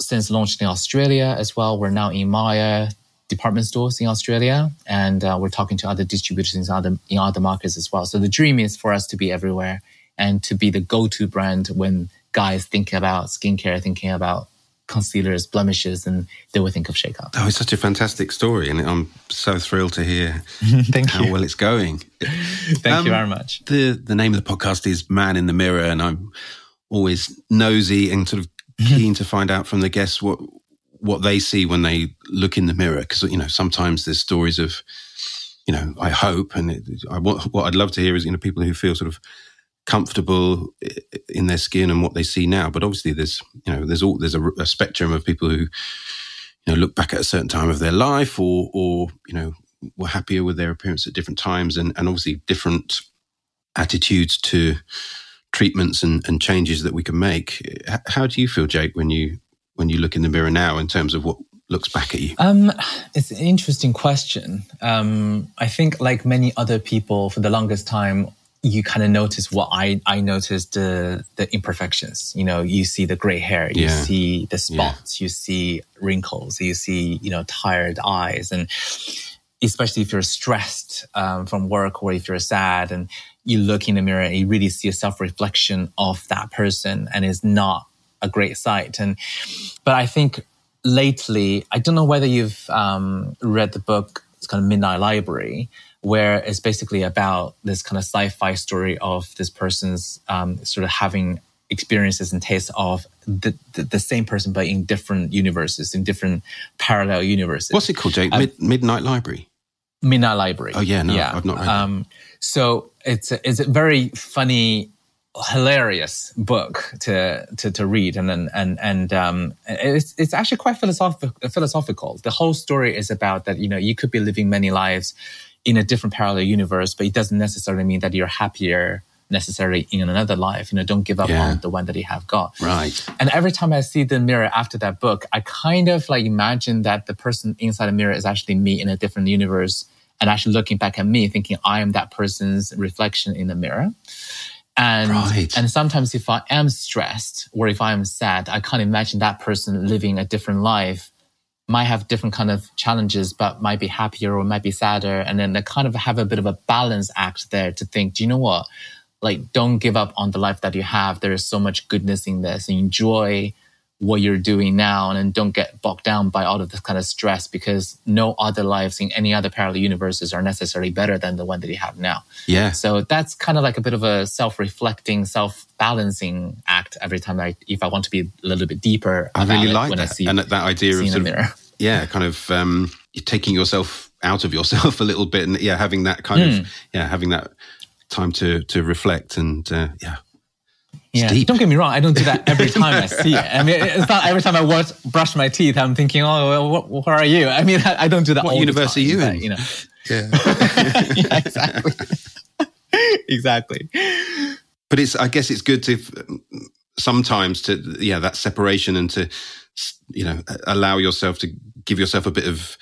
since launching in Australia as well, we're now in Myer department stores in Australia, and uh, we're talking to other distributors in other in other markets as well. So the dream is for us to be everywhere and to be the go to brand when guys thinking about skincare, thinking about concealers, blemishes, and they will think of Shakeup. Oh, it's such a fantastic story, and I'm so thrilled to hear Thank how you. well it's going. Thank um, you very much. The the name of the podcast is Man in the Mirror, and I'm always nosy and sort of keen to find out from the guests what what they see when they look in the mirror, because you know sometimes there's stories of you know I hope, and it, I, what, what I'd love to hear is you know people who feel sort of comfortable in their skin and what they see now. But obviously, there's you know there's all there's a, a, spectrum of people who you know look back at a certain time of their life, or or you know were happier with their appearance at different times, and and obviously different attitudes to treatments and, and changes that we can make. How do you feel, Jake, when you when you look in the mirror now in terms of what looks back at you? Um, it's an interesting question. Um, I think, like many other people, for the longest time, you kind of notice what I I noticed the the imperfections. You know, you see the gray hair, you yeah. see the spots, yeah. you see wrinkles, you see you know tired eyes, and especially if you're stressed um, from work or if you're sad, and you look in the mirror and you really see a self reflection of that person, and it's not a great sight. And but I think lately, I don't know whether you've um, read the book. It's kind of Midnight Library where it's basically about this kind of sci-fi story of this person's um, sort of having experiences and tastes of the, the, the, same person but in different universes in different parallel universes what's it called jake uh, Mid- midnight library midnight library oh yeah no yeah. i've not read um, so it's a, it's a very funny hilarious book to to, to read and then and and um, it's it's actually quite philosophical philosophical the whole story is about that you know you could be living many lives in a different parallel universe, but it doesn't necessarily mean that you're happier necessarily in another life. You know, don't give up yeah. on the one that you have got. Right. And every time I see the mirror after that book, I kind of like imagine that the person inside the mirror is actually me in a different universe and actually looking back at me thinking I am that person's reflection in the mirror. And, right. and sometimes if I am stressed or if I am sad, I can't imagine that person living a different life might have different kind of challenges, but might be happier or might be sadder. And then they kind of have a bit of a balance act there to think, do you know what? Like, don't give up on the life that you have. There is so much goodness in this. Enjoy what you're doing now and then don't get bogged down by all of this kind of stress because no other lives in any other parallel universes are necessarily better than the one that you have now. Yeah. So that's kind of like a bit of a self-reflecting, self-balancing act every time I if I want to be a little bit deeper. I really like that. and that idea of, sort of yeah, kind of um, taking yourself out of yourself a little bit and yeah, having that kind mm. of hmm. yeah, having that time to to reflect and uh, yeah yeah, deep. don't get me wrong. I don't do that every time I see it. I mean, it's not every time I wash, brush my teeth. I'm thinking, oh, well, what, where are you? I mean, I, I don't do that. What universe are you in? you know, yeah, yeah exactly, exactly. But it's, I guess, it's good to sometimes to yeah that separation and to you know allow yourself to give yourself a bit of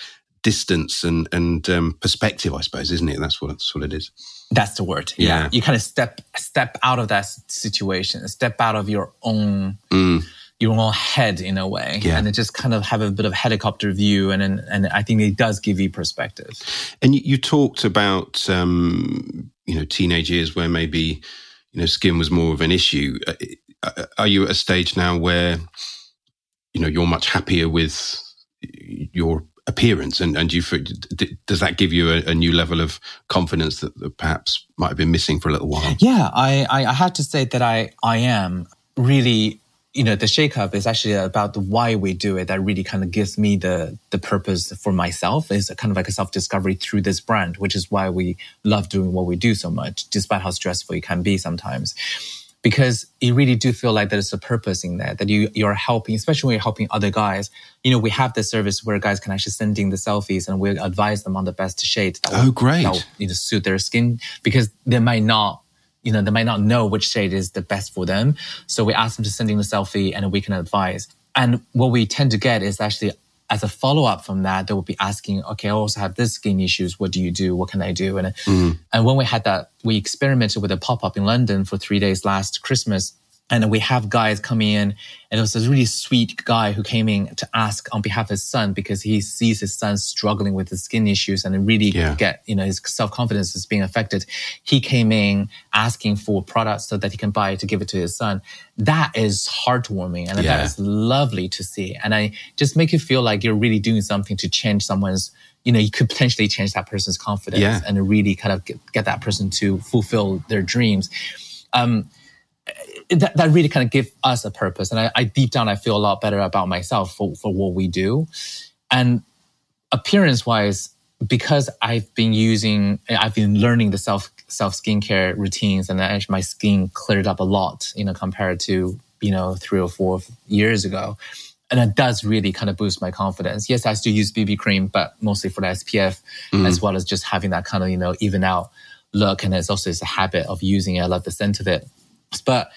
distance and and um, perspective, I suppose, isn't it? That's what that's what it is. That's the word. Yeah. yeah. You kind of step step out of that situation, step out of your own mm. your own head in a way, yeah. and just kind of have a bit of helicopter view, and and, and I think it does give you perspective. And you, you talked about um, you know teenage years where maybe you know, skin was more of an issue. Uh, uh, are you at a stage now where, you know, you're much happier with your appearance and and you does that give you a, a new level of confidence that, that, perhaps might have been missing for a little while? Yeah I, I had to say that i i am really you know the shake-up is actually about the why we do it that really kind of gives me the the purpose for myself is kind of like a self-discovery through this brand which is why we love doing what we do so much despite how stressful it can be sometimes because you really do feel like there's a purpose in that, that you, you're helping, especially when you're helping other guys. You know, we have this service where guys can actually send in the selfies and we advise them on the best shade that oh, will, oh, great. That will, you know, suit their skin because they might not, you know, they might not know which shade is the best for them. So we ask them to send in the selfie and we can advise. And what we tend to get is actually as a follow up from that, they will be asking, okay, I also have this skin issues. What do you do? What can I do? And, mm. and when we had that, we experimented with a pop up in London for three days last Christmas. And we have guys coming in, and it was a really sweet guy who came in to ask on behalf of his son because he sees his son struggling with the skin issues and really yeah. get, you know, his self confidence is being affected. He came in asking for products so that he can buy to give it to his son. That is heartwarming and yeah. that is lovely to see. And I just make you feel like you're really doing something to change someone's you know, you could potentially change that person's confidence yeah. and really kind of get, get, that person to fulfill their dreams. Um, that, that really kind of give us a purpose. And I, I, deep down, I feel a lot better about myself for, for what we do. And appearance wise, because I've been using, I've been learning the self, self skincare routines and actually my skin cleared up a lot, you know, compared to, you know, three or four years ago. And it does really kind of boost my confidence. Yes, I still use BB cream, but mostly for the SPF, mm. as well as just having that kind of, you know, even out look. And it's also it's a habit of using it. I love the scent of it. But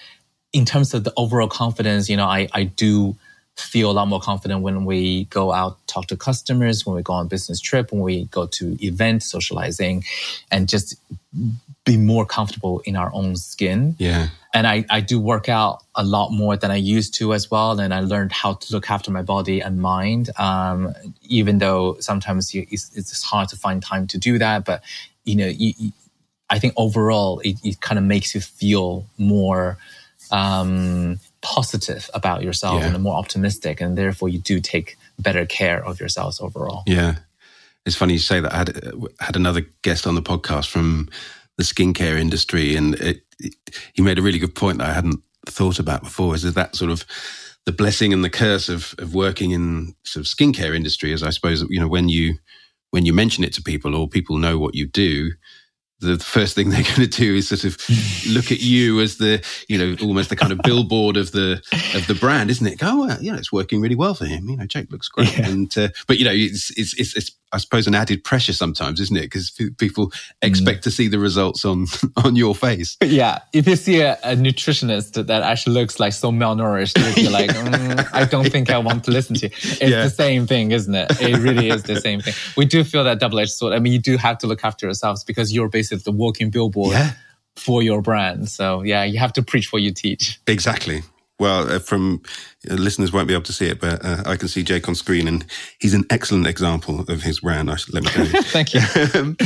in terms of the overall confidence, you know, I, I do feel a lot more confident when we go out, talk to customers, when we go on business trip, when we go to event socializing and just be more comfortable in our own skin. Yeah. And I, I do work out a lot more than I used to as well. And I learned how to look after my body and mind. Um, even though sometimes you, it's, it's hard to find time to do that, but you know, you, you, I think overall it, it kind of makes you feel more, um, positive about yourself yeah. and more optimistic, and therefore you do take better care of yourselves overall. Yeah, it's funny you say that. I had had another guest on the podcast from the skincare industry, and it, it, he made a really good point that I hadn't thought about before. Is that sort of the blessing and the curse of of working in sort of skincare industry? Is I suppose you know when you when you mention it to people or people know what you do, the first thing they're going to do is sort of look at you as the you know almost the kind of billboard of the of the brand isn't it? Go oh, well, you know it's working really well for him. You know jake looks great. Yeah. and uh, but you know it's, it's it's it's I suppose an added pressure sometimes, isn't it? Because people expect mm. to see the results on on your face. Yeah, if you see a, a nutritionist that actually looks like so malnourished, you're yeah. like, mm, I don't think I want to listen to. You. It's yeah. the same thing, isn't it? It really is the same thing. We do feel that double edged sword. I mean, you do have to look after yourselves because you're basically the walking billboard. Yeah. For your brand. So, yeah, you have to preach what you teach. Exactly well, uh, from uh, listeners won't be able to see it, but uh, I can see Jake on screen, and he's an excellent example of his brand. I should, let me tell you. Thank you. um,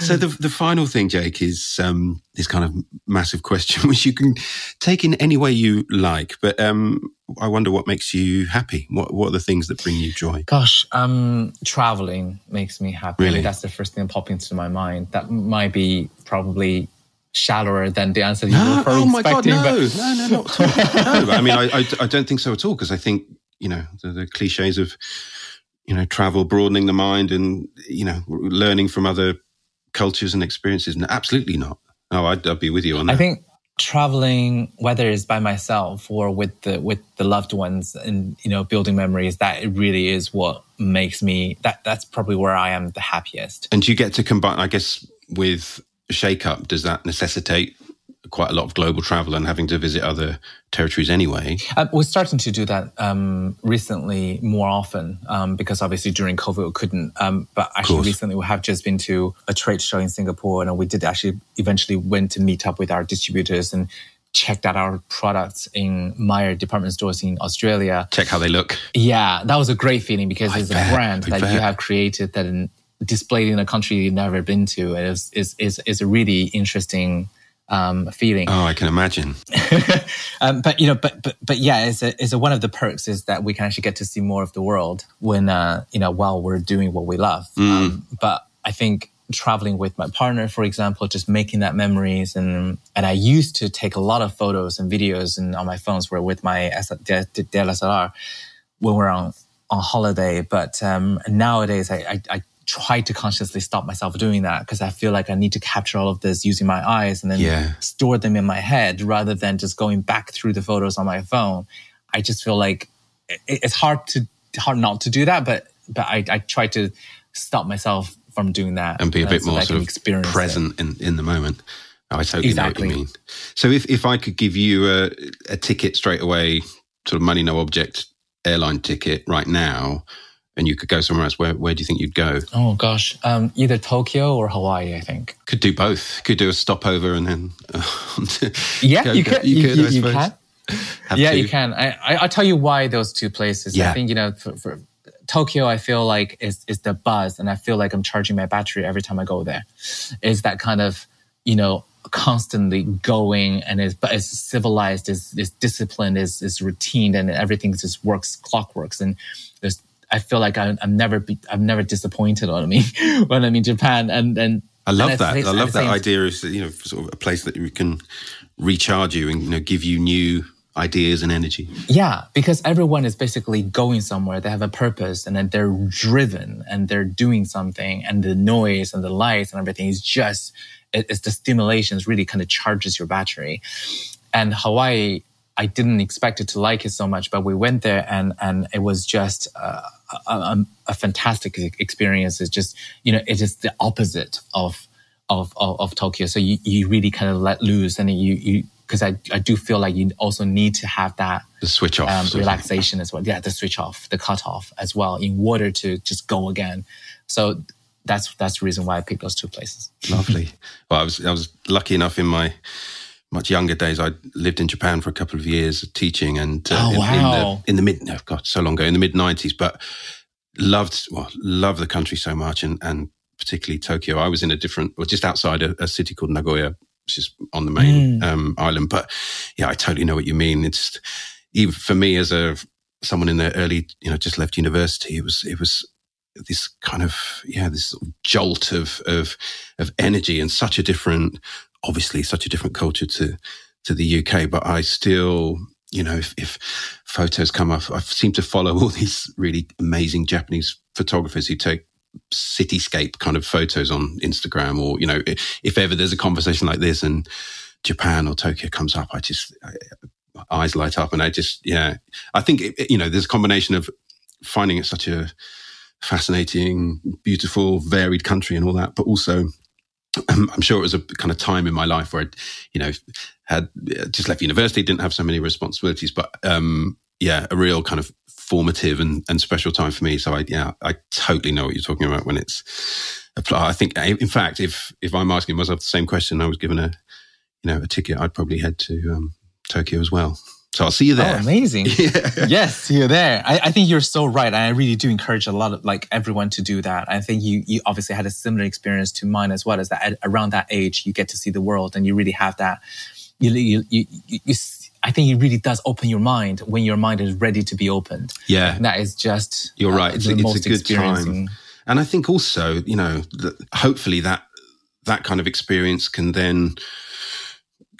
so the the final thing, Jake, is um, this kind of massive question, which you can take in any way you like. But um, I wonder what makes you happy. What what are the things that bring you joy? Gosh, um, traveling makes me happy. Really? that's the first thing that popped into my mind. That might be probably shallower than the answer you no, were oh my God, no, but... no, no, not no. I mean, I, I, I, don't think so at all because I think you know the, the, cliches of you know travel, broadening the mind, and you know learning from other cultures and experiences. No, absolutely not. No, I'd, I'd be with you on that. I think traveling, whether it's by myself or with the with the loved ones, and you know building memories, that really is what makes me that that's probably where I am the happiest. And you get to combine, I guess, with Shakeup, does that necessitate quite a lot of global travel and having to visit other territories anyway? Uh, we're starting to do that um, recently more often um, because obviously during COVID we couldn't. Um, but actually, recently we have just been to a trade show in Singapore and we did actually eventually went to meet up with our distributors and checked out our products in Myer department stores in Australia. Check how they look. Yeah, that was a great feeling because I it's bet, a brand I that bet. you have created that displayed in a country you've never been to. Is is is, is a really interesting um, feeling. Oh, I can imagine. um, but you know, but but but yeah, it's a, it's a, one of the perks is that we can actually get to see more of the world when uh, you know while we're doing what we love. Mm. Um, but I think traveling with my partner, for example, just making that memories and and I used to take a lot of photos and videos and on my phones were with my DSLR when we're on on holiday. But um, nowadays, I, I, I try to consciously stop myself doing that because I feel like I need to capture all of this using my eyes and then yeah. store them in my head rather than just going back through the photos on my phone. I just feel like it's hard to hard not to do that, but but I, I try to stop myself from doing that and be a uh, bit so more sort of present in, in the moment. I totally exactly. know what you mean. So if, if I could give you a, a ticket straight away, sort of money no object airline ticket right now, and you could go somewhere else, where, where do you think you'd go? Oh gosh, um, either Tokyo or Hawaii. I think could do both. Could do a stopover and then. Uh, yeah, go, you, could, you, could. You, you can. yeah, two. you can. I, I will tell you why those two places. Yeah. I think you know for, for Tokyo, I feel like is is the buzz, and I feel like I'm charging my battery every time I go there. Is that kind of you know constantly going and is but it's civilized, is is disciplined, is is routine, and everything just works clockworks. And there's I feel like I, am never be, I'm never disappointed on me when I'm in Japan. And and I love and that. I love that idea of you know sort of a place that you can recharge you and you know give you new ideas and energy. Yeah, because everyone is basically going somewhere. They have a purpose and then they're driven and they're doing something and the noise and the lights and everything is just it's the stimulations really kind of charges your battery. And Hawaii, I didn't expect it to like it so much, but we went there and and it was just uh, a, a, fantastic experience. It's just you know it is the opposite of of of, of Tokyo. So you, you really kind of let loose and you you because I, I do feel like you also need to have that the switch off um, relaxation as well. Yeah, the switch off, the cut off as well in order to just go again. So that's that's the reason why I picked those two places. Lovely. well, I was I was lucky enough in my much younger days. I lived in Japan for a couple of years teaching, and uh, oh, in, wow. in, the in the mid oh God, so long ago in the mid nineties, but loved well loved the country so much, and and particularly Tokyo. I was in a different, or just outside a, a city called Nagoya, which is on the main mm. um, island. But yeah, I totally know what you mean. It's even for me as a someone in the early, you know, just left university. It was it was this kind of yeah, this sort of jolt of of of energy and such a different, obviously, such a different culture to to the UK. But I still you know, if, if, photos come up, I seem to follow all these really amazing Japanese photographers who take cityscape kind of photos on Instagram, or you know, if ever there's a conversation like this and Japan or Tokyo comes up, I just I, eyes light up, and I just yeah, I think it, you know, there's a combination of finding it such a fascinating, beautiful, varied country and all that, but also I'm sure it was a kind of time in my life where I, you know, had just left university, didn't have so many responsibilities, but um, yeah, a real kind of formative and, and special time for me. So I, yeah, I totally know what you're talking about when it's I think, in fact, if, if I'm asking myself the same question, I was given a, you know, a ticket, I'd probably head to um, Tokyo as well. So I'll see you there. Oh, amazing. Yeah. Yes, you're there. I, I, think you're so right. I really do encourage a lot of like everyone to do that. I think you, you obviously had a similar experience to mine as well as that at, around that age, you get to see the world and you really have that. You, you, you, you, I think it really does open your mind when your mind is ready to be opened. Yeah. And that is just, you're right. Uh, it's, it's a good time. And I think also, you know, hopefully that, that kind of experience can then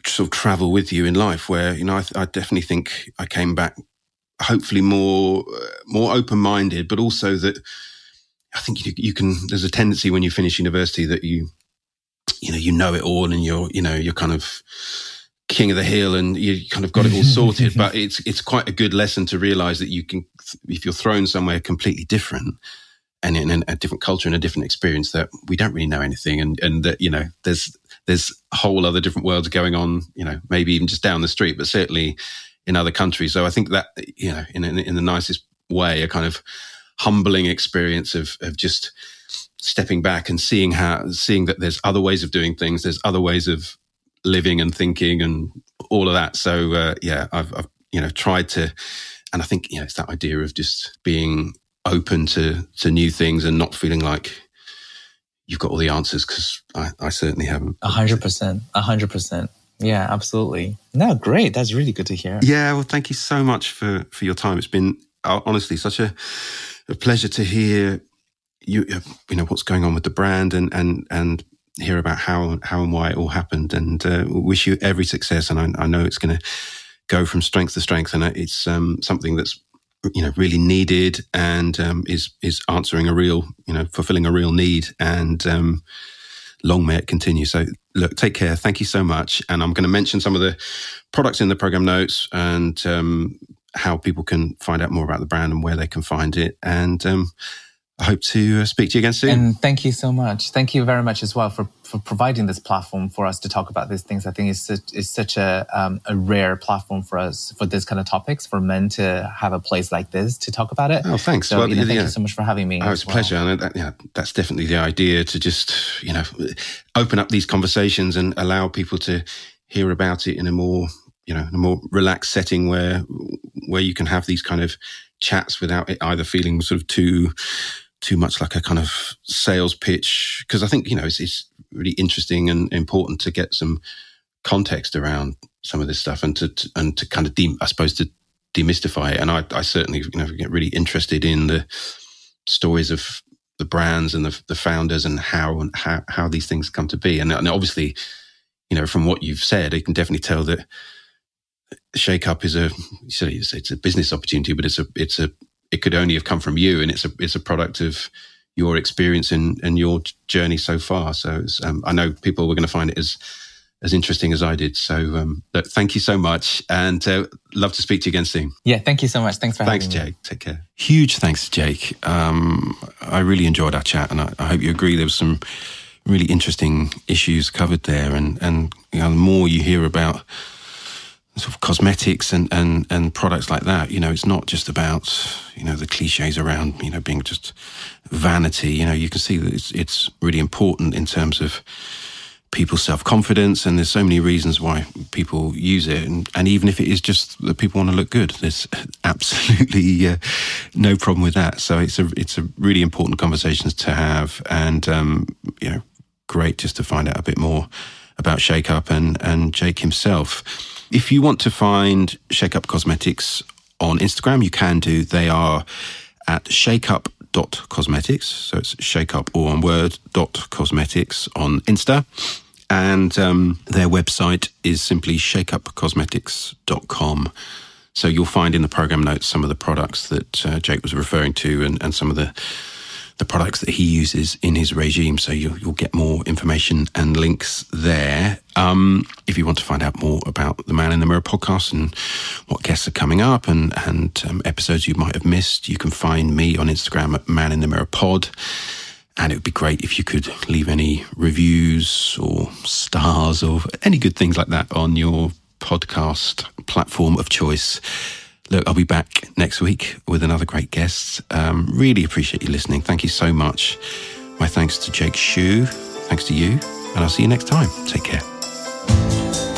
sort of travel with you in life where, you know, I, I definitely think I came back hopefully more, uh, more open minded, but also that I think you, you can, there's a tendency when you finish university that you, you know, you know it all and you're, you know, you're kind of, king of the hill and you kind of got it all sorted. but it's it's quite a good lesson to realize that you can, if you're thrown somewhere completely different and in a different culture and a different experience, that we don't really know anything, and and that you know there's there's a whole other different worlds going on. You know, maybe even just down the street, but certainly in other countries. So I think that you know, in in, in the nicest way, a kind of humbling experience of of just stepping back and seeing how seeing that there's other ways of doing things there's other ways of living and thinking and all of that. So uh, yeah, I've, I've you know tried to, and I think you know it's that idea of just being open to to new things and not feeling like you've got all the answers because I, I certainly haven't. A hundred percent, a hundred percent. Yeah, absolutely. No, great. That's really good to hear. Yeah, well, thank you so much for for your time. It's been uh, honestly such a, a pleasure to hear you uh, you know what's going on with the brand and and and hear about how how and why it all happened. And uh, wish you every success. And I, I know it's going to go from strength to strength, and it's um, something that's you know really needed and um, is is answering a real you know fulfilling a real need and um, long may it continue. So look take care. Thank you so much. And i'm going to mention some of the products in the program notes and um, how people can find out more about the brand and where they can find it. And um, I hope to uh, speak to you again soon. And thank you so much. Thank you very much as well for, for providing this platform for us to talk about these things. I think it's such, it's such a, um, a rare platform for us for this kind of topics for men to have a place like this to talk about it. Oh, thanks. So, well, you know, thank yeah. you so much for having me. Oh, it's a well. pleasure. And that, yeah, that's definitely the idea to just, you know, open up these conversations and allow people to hear about it in a more, you know, a more relaxed setting where, where you can have these kind of chats without it either feeling sort of too too much like a kind of sales pitch because I think you know it's, it's, really interesting and important to get some context around some of this stuff and to, to and to kind of I suppose to demystify it. And I, I certainly you know get really interested in the stories of the brands and the, the founders and how and how, how these things come to be. And, and obviously, you know, from what you've said, you can definitely tell that Shakeup is a it's a business opportunity, but it's a it's a it could only have come from you, and it's a it's a product of your experience and, and your journey so far. So um, I know people were going to find it as as interesting as I did. So um, look, thank you so much, and uh, love to speak to you again soon. Yeah, thank you so much. Thanks for thanks, having me. Thanks, Jake. Take care. Huge thanks, Jake. Um, I really enjoyed our chat, and I, I, hope you agree. There was some really interesting issues covered there, and and you know, the more you hear about sort of cosmetics and, and, and products like that. You know, it's not just about, you know, the cliches around, you know, being just vanity. You know, you can see that it's, it's really important in terms of people's self confidence. And there's so many reasons why people use it. And, and even if it is just that people want to look good, there's absolutely uh, no problem with that. So it's a, it's a really important conversation to have. And, um, you know, great just to find out a bit more about Shakeup and, and Jake himself. If you want to find Shakeup Cosmetics on Instagram, you can do. They are at shakeup.cosmetics. So it's shakeup or one word dot cosmetics on Insta. And um, their website is simply shakeupcosmetics.com. So you'll find in the program notes some of the products that uh, Jake was referring to and, and some of the the products that he uses in his regime. So you'll, you'll get more information and links there. Um, if you want to find out more about the Man in the Mirror podcast and what guests are coming up and, and um, episodes you might have missed, you can find me on Instagram at Man in the Mirror Pod. And it would be great if you could leave any reviews or stars or any good things like that on your podcast platform of choice. Look, I'll be back next week with another great guest. Um, really appreciate you listening. Thank you so much. My thanks to Jake Xu. Thanks to you. And I'll see you next time. Take care.